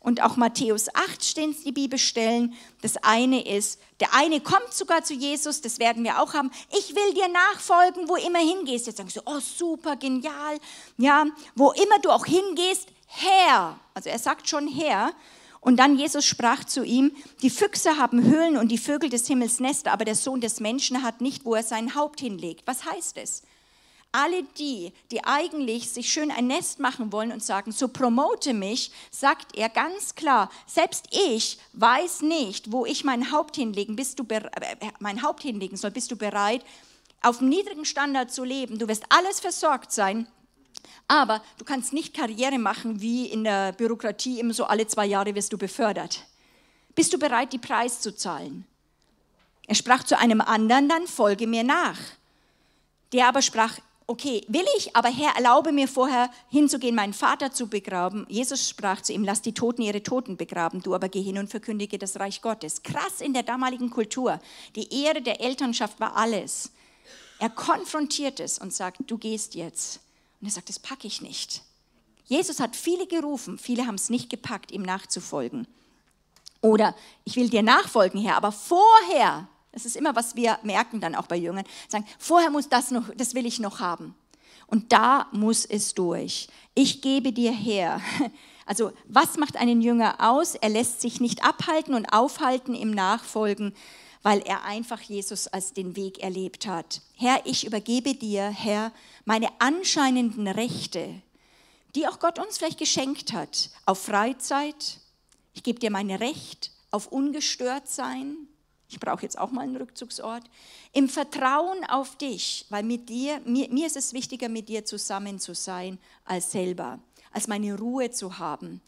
und auch Matthäus 8 stehen die Bibelstellen. Das eine ist, der eine kommt sogar zu Jesus, das werden wir auch haben. Ich will dir nachfolgen, wo immer hingehst. Jetzt sagen sie, oh super, genial. Ja, wo immer du auch hingehst, Herr. Also er sagt schon Herr. Und dann Jesus sprach zu ihm, die Füchse haben Höhlen und die Vögel des Himmels Nester, aber der Sohn des Menschen hat nicht, wo er sein Haupt hinlegt. Was heißt es? Alle die, die eigentlich sich schön ein Nest machen wollen und sagen, so promote mich, sagt er ganz klar, selbst ich weiß nicht, wo ich mein Haupt hinlegen, bist du äh, mein Haupt hinlegen soll, bist du bereit, auf einem niedrigen Standard zu leben. Du wirst alles versorgt sein, aber du kannst nicht Karriere machen wie in der Bürokratie, immer so alle zwei Jahre wirst du befördert. Bist du bereit, die Preis zu zahlen? Er sprach zu einem anderen, dann folge mir nach. Der aber sprach, okay, will ich, aber Herr, erlaube mir vorher hinzugehen, meinen Vater zu begraben. Jesus sprach zu ihm, lass die Toten ihre Toten begraben, du aber geh hin und verkündige das Reich Gottes. Krass in der damaligen Kultur. Die Ehre der Elternschaft war alles. Er konfrontiert es und sagt, du gehst jetzt. Und er sagt, das packe ich nicht. Jesus hat viele gerufen, viele haben es nicht gepackt, ihm nachzufolgen. Oder ich will dir nachfolgen, Herr, aber vorher, das ist immer, was wir merken dann auch bei Jüngern, sagen, vorher muss das noch, das will ich noch haben. Und da muss es durch. Ich gebe dir her. <laughs> Also was macht einen Jünger aus? Er lässt sich nicht abhalten und aufhalten im Nachfolgen, weil er einfach Jesus als den Weg erlebt hat. Herr, ich übergebe dir, Herr, meine anscheinenden Rechte, die auch Gott uns vielleicht geschenkt hat, auf Freizeit. Ich gebe dir mein Recht auf ungestört sein. Ich brauche jetzt auch mal einen Rückzugsort. Im Vertrauen auf dich, weil mit dir, mir, mir ist es wichtiger, mit dir zusammen zu sein, als selber, als meine Ruhe zu haben.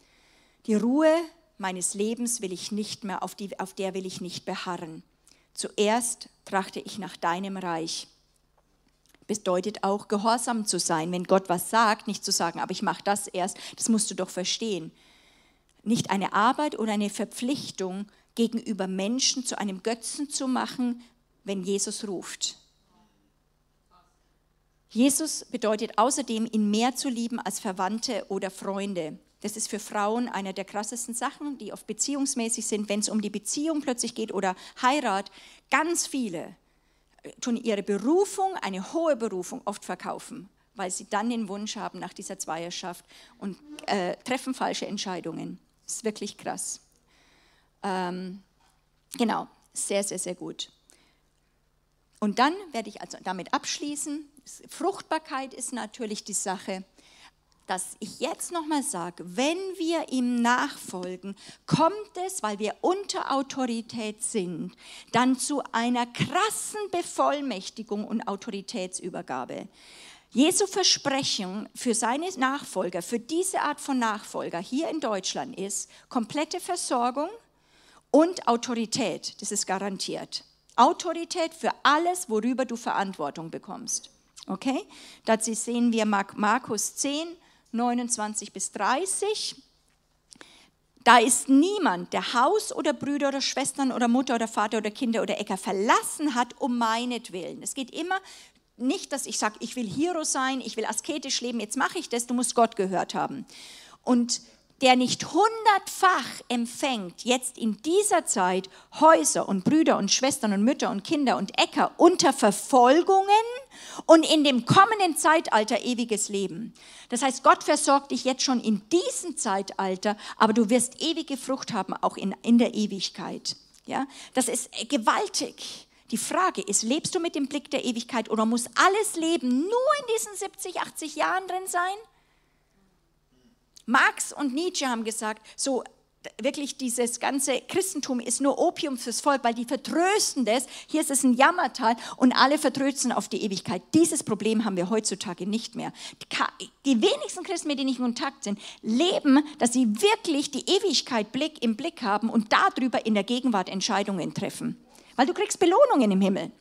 Die Ruhe meines Lebens will ich nicht mehr, auf, die, auf der will ich nicht beharren. Zuerst trachte ich nach deinem Reich. Bedeutet auch, gehorsam zu sein, wenn Gott was sagt, nicht zu sagen, aber ich mache das erst, das musst du doch verstehen. Nicht eine Arbeit oder eine Verpflichtung gegenüber Menschen zu einem Götzen zu machen, wenn Jesus ruft. Jesus bedeutet außerdem, ihn mehr zu lieben als Verwandte oder Freunde. Das ist für Frauen einer der krassesten Sachen, die oft beziehungsmäßig sind, wenn es um die Beziehung plötzlich geht oder Heirat. Ganz viele äh, tun ihre Berufung, eine hohe Berufung, oft verkaufen, weil sie dann den Wunsch haben nach dieser Zweierschaft und äh, treffen falsche Entscheidungen. Das ist wirklich krass. Ähm, genau, sehr, sehr, sehr gut. Und dann werde ich also damit abschließen. Fruchtbarkeit ist natürlich die Sache dass ich jetzt nochmal sage, wenn wir ihm nachfolgen, kommt es, weil wir unter Autorität sind, dann zu einer krassen Bevollmächtigung und Autoritätsübergabe. Jesu Versprechung für seine Nachfolger, für diese Art von Nachfolger hier in Deutschland ist komplette Versorgung und Autorität. Das ist garantiert. Autorität für alles, worüber du Verantwortung bekommst. Okay? Dazu sehen wir Markus 10, 29 bis 30. Da ist niemand, der Haus oder Brüder oder Schwestern oder Mutter oder Vater oder Kinder oder Äcker verlassen hat, um meinetwillen. Es geht immer nicht, dass ich sage, ich will Hero sein, ich will asketisch leben, jetzt mache ich das, du musst Gott gehört haben. Und der nicht hundertfach empfängt, jetzt in dieser Zeit Häuser und Brüder und Schwestern und Mütter und Kinder und Äcker unter Verfolgungen und in dem kommenden Zeitalter ewiges Leben. Das heißt, Gott versorgt dich jetzt schon in diesem Zeitalter, aber du wirst ewige Frucht haben, auch in, in der Ewigkeit. Ja? Das ist gewaltig. Die Frage ist, lebst du mit dem Blick der Ewigkeit oder muss alles Leben nur in diesen 70, 80 Jahren drin sein? Marx und Nietzsche haben gesagt, so wirklich dieses ganze Christentum ist nur Opium fürs Volk, weil die vertrösten das. Hier ist es ein Jammertal und alle vertrösten auf die Ewigkeit. Dieses Problem haben wir heutzutage nicht mehr. Die wenigsten Christen, mit denen ich in Kontakt bin, leben, dass sie wirklich die Ewigkeit Blick im Blick haben und darüber in der Gegenwart Entscheidungen treffen. Weil du kriegst Belohnungen im Himmel.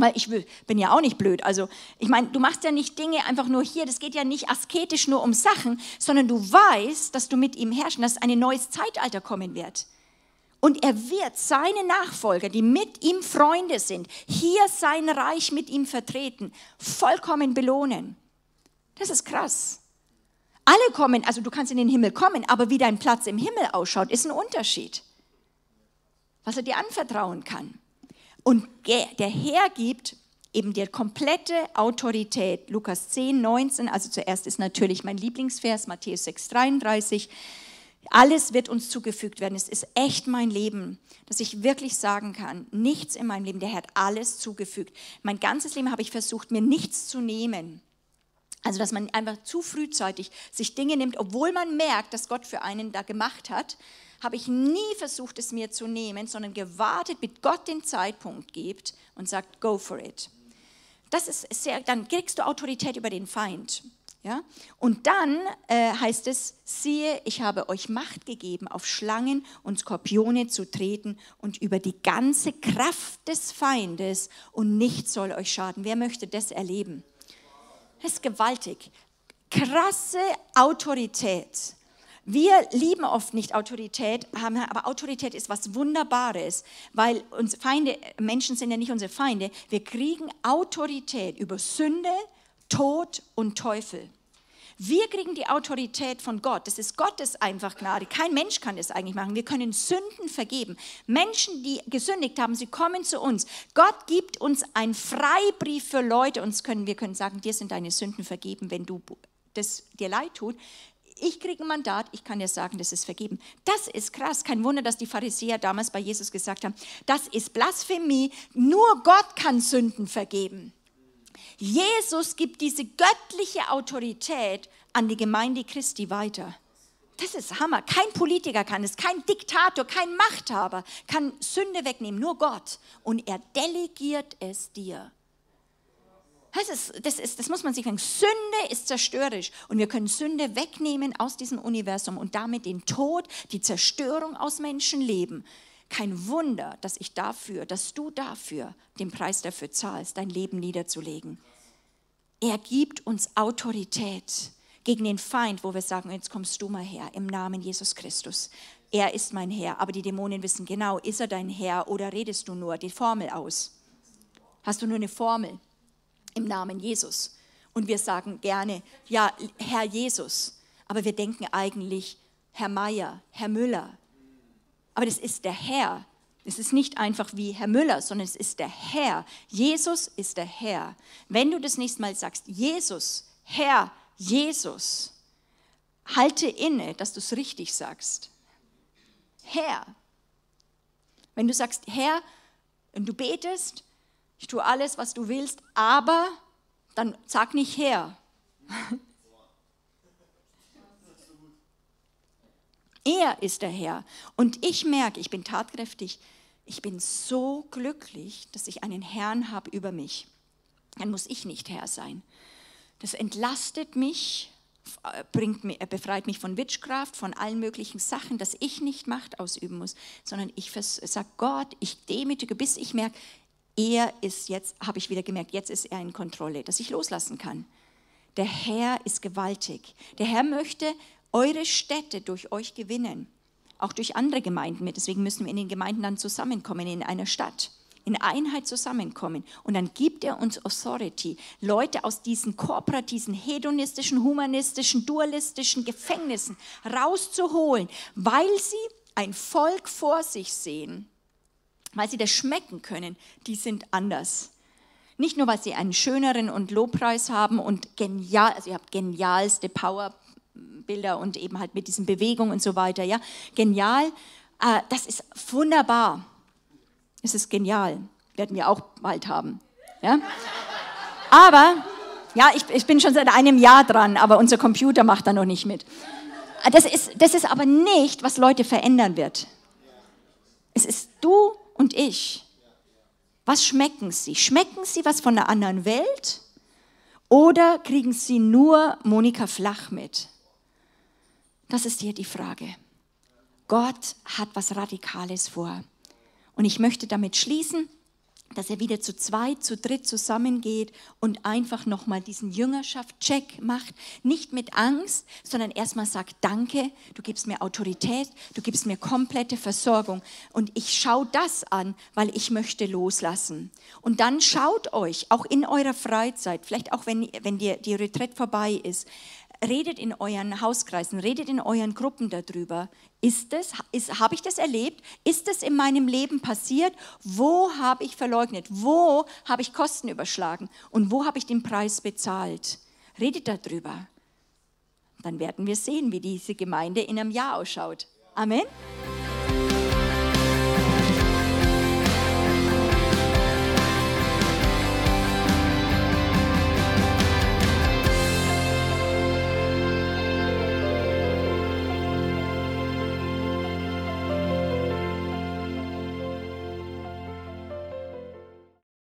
Weil ich bin ja auch nicht blöd. Also, ich meine, du machst ja nicht Dinge einfach nur hier. Das geht ja nicht asketisch nur um Sachen, sondern du weißt, dass du mit ihm herrschen, dass ein neues Zeitalter kommen wird. Und er wird seine Nachfolger, die mit ihm Freunde sind, hier sein Reich mit ihm vertreten, vollkommen belohnen. Das ist krass. Alle kommen, also du kannst in den Himmel kommen, aber wie dein Platz im Himmel ausschaut, ist ein Unterschied. Was er dir anvertrauen kann. Und der Herr gibt eben die komplette Autorität. Lukas 10, 19, also zuerst ist natürlich mein Lieblingsvers, Matthäus 6, 33. Alles wird uns zugefügt werden. Es ist echt mein Leben, dass ich wirklich sagen kann, nichts in meinem Leben, der Herr hat alles zugefügt. Mein ganzes Leben habe ich versucht, mir nichts zu nehmen. Also, dass man einfach zu frühzeitig sich Dinge nimmt, obwohl man merkt, dass Gott für einen da gemacht hat habe ich nie versucht, es mir zu nehmen, sondern gewartet, bis Gott den Zeitpunkt gibt und sagt, go for it. Das ist sehr, dann kriegst du Autorität über den Feind. Ja? Und dann äh, heißt es, siehe, ich habe euch Macht gegeben, auf Schlangen und Skorpione zu treten und über die ganze Kraft des Feindes und nichts soll euch schaden. Wer möchte das erleben? Das ist gewaltig. Krasse Autorität. Wir lieben oft nicht Autorität, aber Autorität ist was Wunderbares, weil uns Feinde, Menschen sind ja nicht unsere Feinde. Wir kriegen Autorität über Sünde, Tod und Teufel. Wir kriegen die Autorität von Gott. Das ist Gottes einfach Gnade. Kein Mensch kann das eigentlich machen. Wir können Sünden vergeben. Menschen, die gesündigt haben, sie kommen zu uns. Gott gibt uns einen Freibrief für Leute. Uns können, wir können sagen, dir sind deine Sünden vergeben, wenn du das dir leid tut ich kriege ein Mandat, ich kann dir sagen, das ist vergeben. Das ist krass. Kein Wunder, dass die Pharisäer damals bei Jesus gesagt haben, das ist Blasphemie. Nur Gott kann Sünden vergeben. Jesus gibt diese göttliche Autorität an die Gemeinde Christi weiter. Das ist Hammer. Kein Politiker kann es, kein Diktator, kein Machthaber kann Sünde wegnehmen, nur Gott. Und er delegiert es dir. Das, ist, das, ist, das muss man sich denken. Sünde ist zerstörerisch und wir können Sünde wegnehmen aus diesem Universum und damit den Tod, die Zerstörung aus Menschenleben. Kein Wunder, dass ich dafür, dass du dafür den Preis dafür zahlst, dein Leben niederzulegen. Er gibt uns Autorität gegen den Feind, wo wir sagen, jetzt kommst du mal her, im Namen Jesus Christus. Er ist mein Herr, aber die Dämonen wissen genau, ist er dein Herr oder redest du nur die Formel aus? Hast du nur eine Formel? Im Namen Jesus. Und wir sagen gerne, ja, Herr Jesus. Aber wir denken eigentlich Herr Meier, Herr Müller. Aber das ist der Herr. Es ist nicht einfach wie Herr Müller, sondern es ist der Herr. Jesus ist der Herr. Wenn du das nächste Mal sagst, Jesus, Herr, Jesus, halte inne, dass du es richtig sagst. Herr. Wenn du sagst, Herr, und du betest, ich tue alles, was du willst, aber dann sag nicht her. <laughs> Er ist der Herr. Und ich merke, ich bin tatkräftig, ich bin so glücklich, dass ich einen Herrn habe über mich. Dann muss ich nicht Herr sein. Das entlastet mich, bringt, befreit mich von Witchcraft, von allen möglichen Sachen, dass ich nicht Macht ausüben muss, sondern ich sage Gott, ich demütige, bis ich merke, er ist jetzt, habe ich wieder gemerkt, jetzt ist er in Kontrolle, dass ich loslassen kann. Der Herr ist gewaltig. Der Herr möchte eure Städte durch euch gewinnen, auch durch andere Gemeinden. Deswegen müssen wir in den Gemeinden dann zusammenkommen, in einer Stadt, in Einheit zusammenkommen. Und dann gibt er uns Authority, Leute aus diesen kooperativen, hedonistischen, humanistischen, dualistischen Gefängnissen rauszuholen, weil sie ein Volk vor sich sehen, weil sie das schmecken können, die sind anders. Nicht nur, weil sie einen schöneren und Lobpreis haben und genial, also ihr habt genialste Power Bilder und eben halt mit diesen Bewegungen und so weiter. Ja, genial. Äh, das ist wunderbar. Es ist genial. Werden wir auch bald haben. Ja? Aber, ja, ich, ich bin schon seit einem Jahr dran, aber unser Computer macht da noch nicht mit. Das ist, das ist aber nicht, was Leute verändern wird. Es ist du und ich. Was schmecken sie? Schmecken sie was von der anderen Welt? Oder kriegen sie nur Monika Flach mit? Das ist hier die Frage. Gott hat was Radikales vor. Und ich möchte damit schließen, dass er wieder zu zweit, zu dritt zusammengeht und einfach nochmal diesen Jüngerschaft-Check macht. Nicht mit Angst, sondern erstmal sagt, danke, du gibst mir Autorität, du gibst mir komplette Versorgung. Und ich schaue das an, weil ich möchte loslassen. Und dann schaut euch, auch in eurer Freizeit, vielleicht auch wenn, wenn die, die Retreat vorbei ist, redet in euren Hauskreisen, redet in euren Gruppen darüber. Ist es, ist, habe ich das erlebt? Ist es in meinem Leben passiert? Wo habe ich verleugnet? Wo habe ich Kosten überschlagen? Und wo habe ich den Preis bezahlt? Redet darüber. Dann werden wir sehen, wie diese Gemeinde in einem Jahr ausschaut. Amen.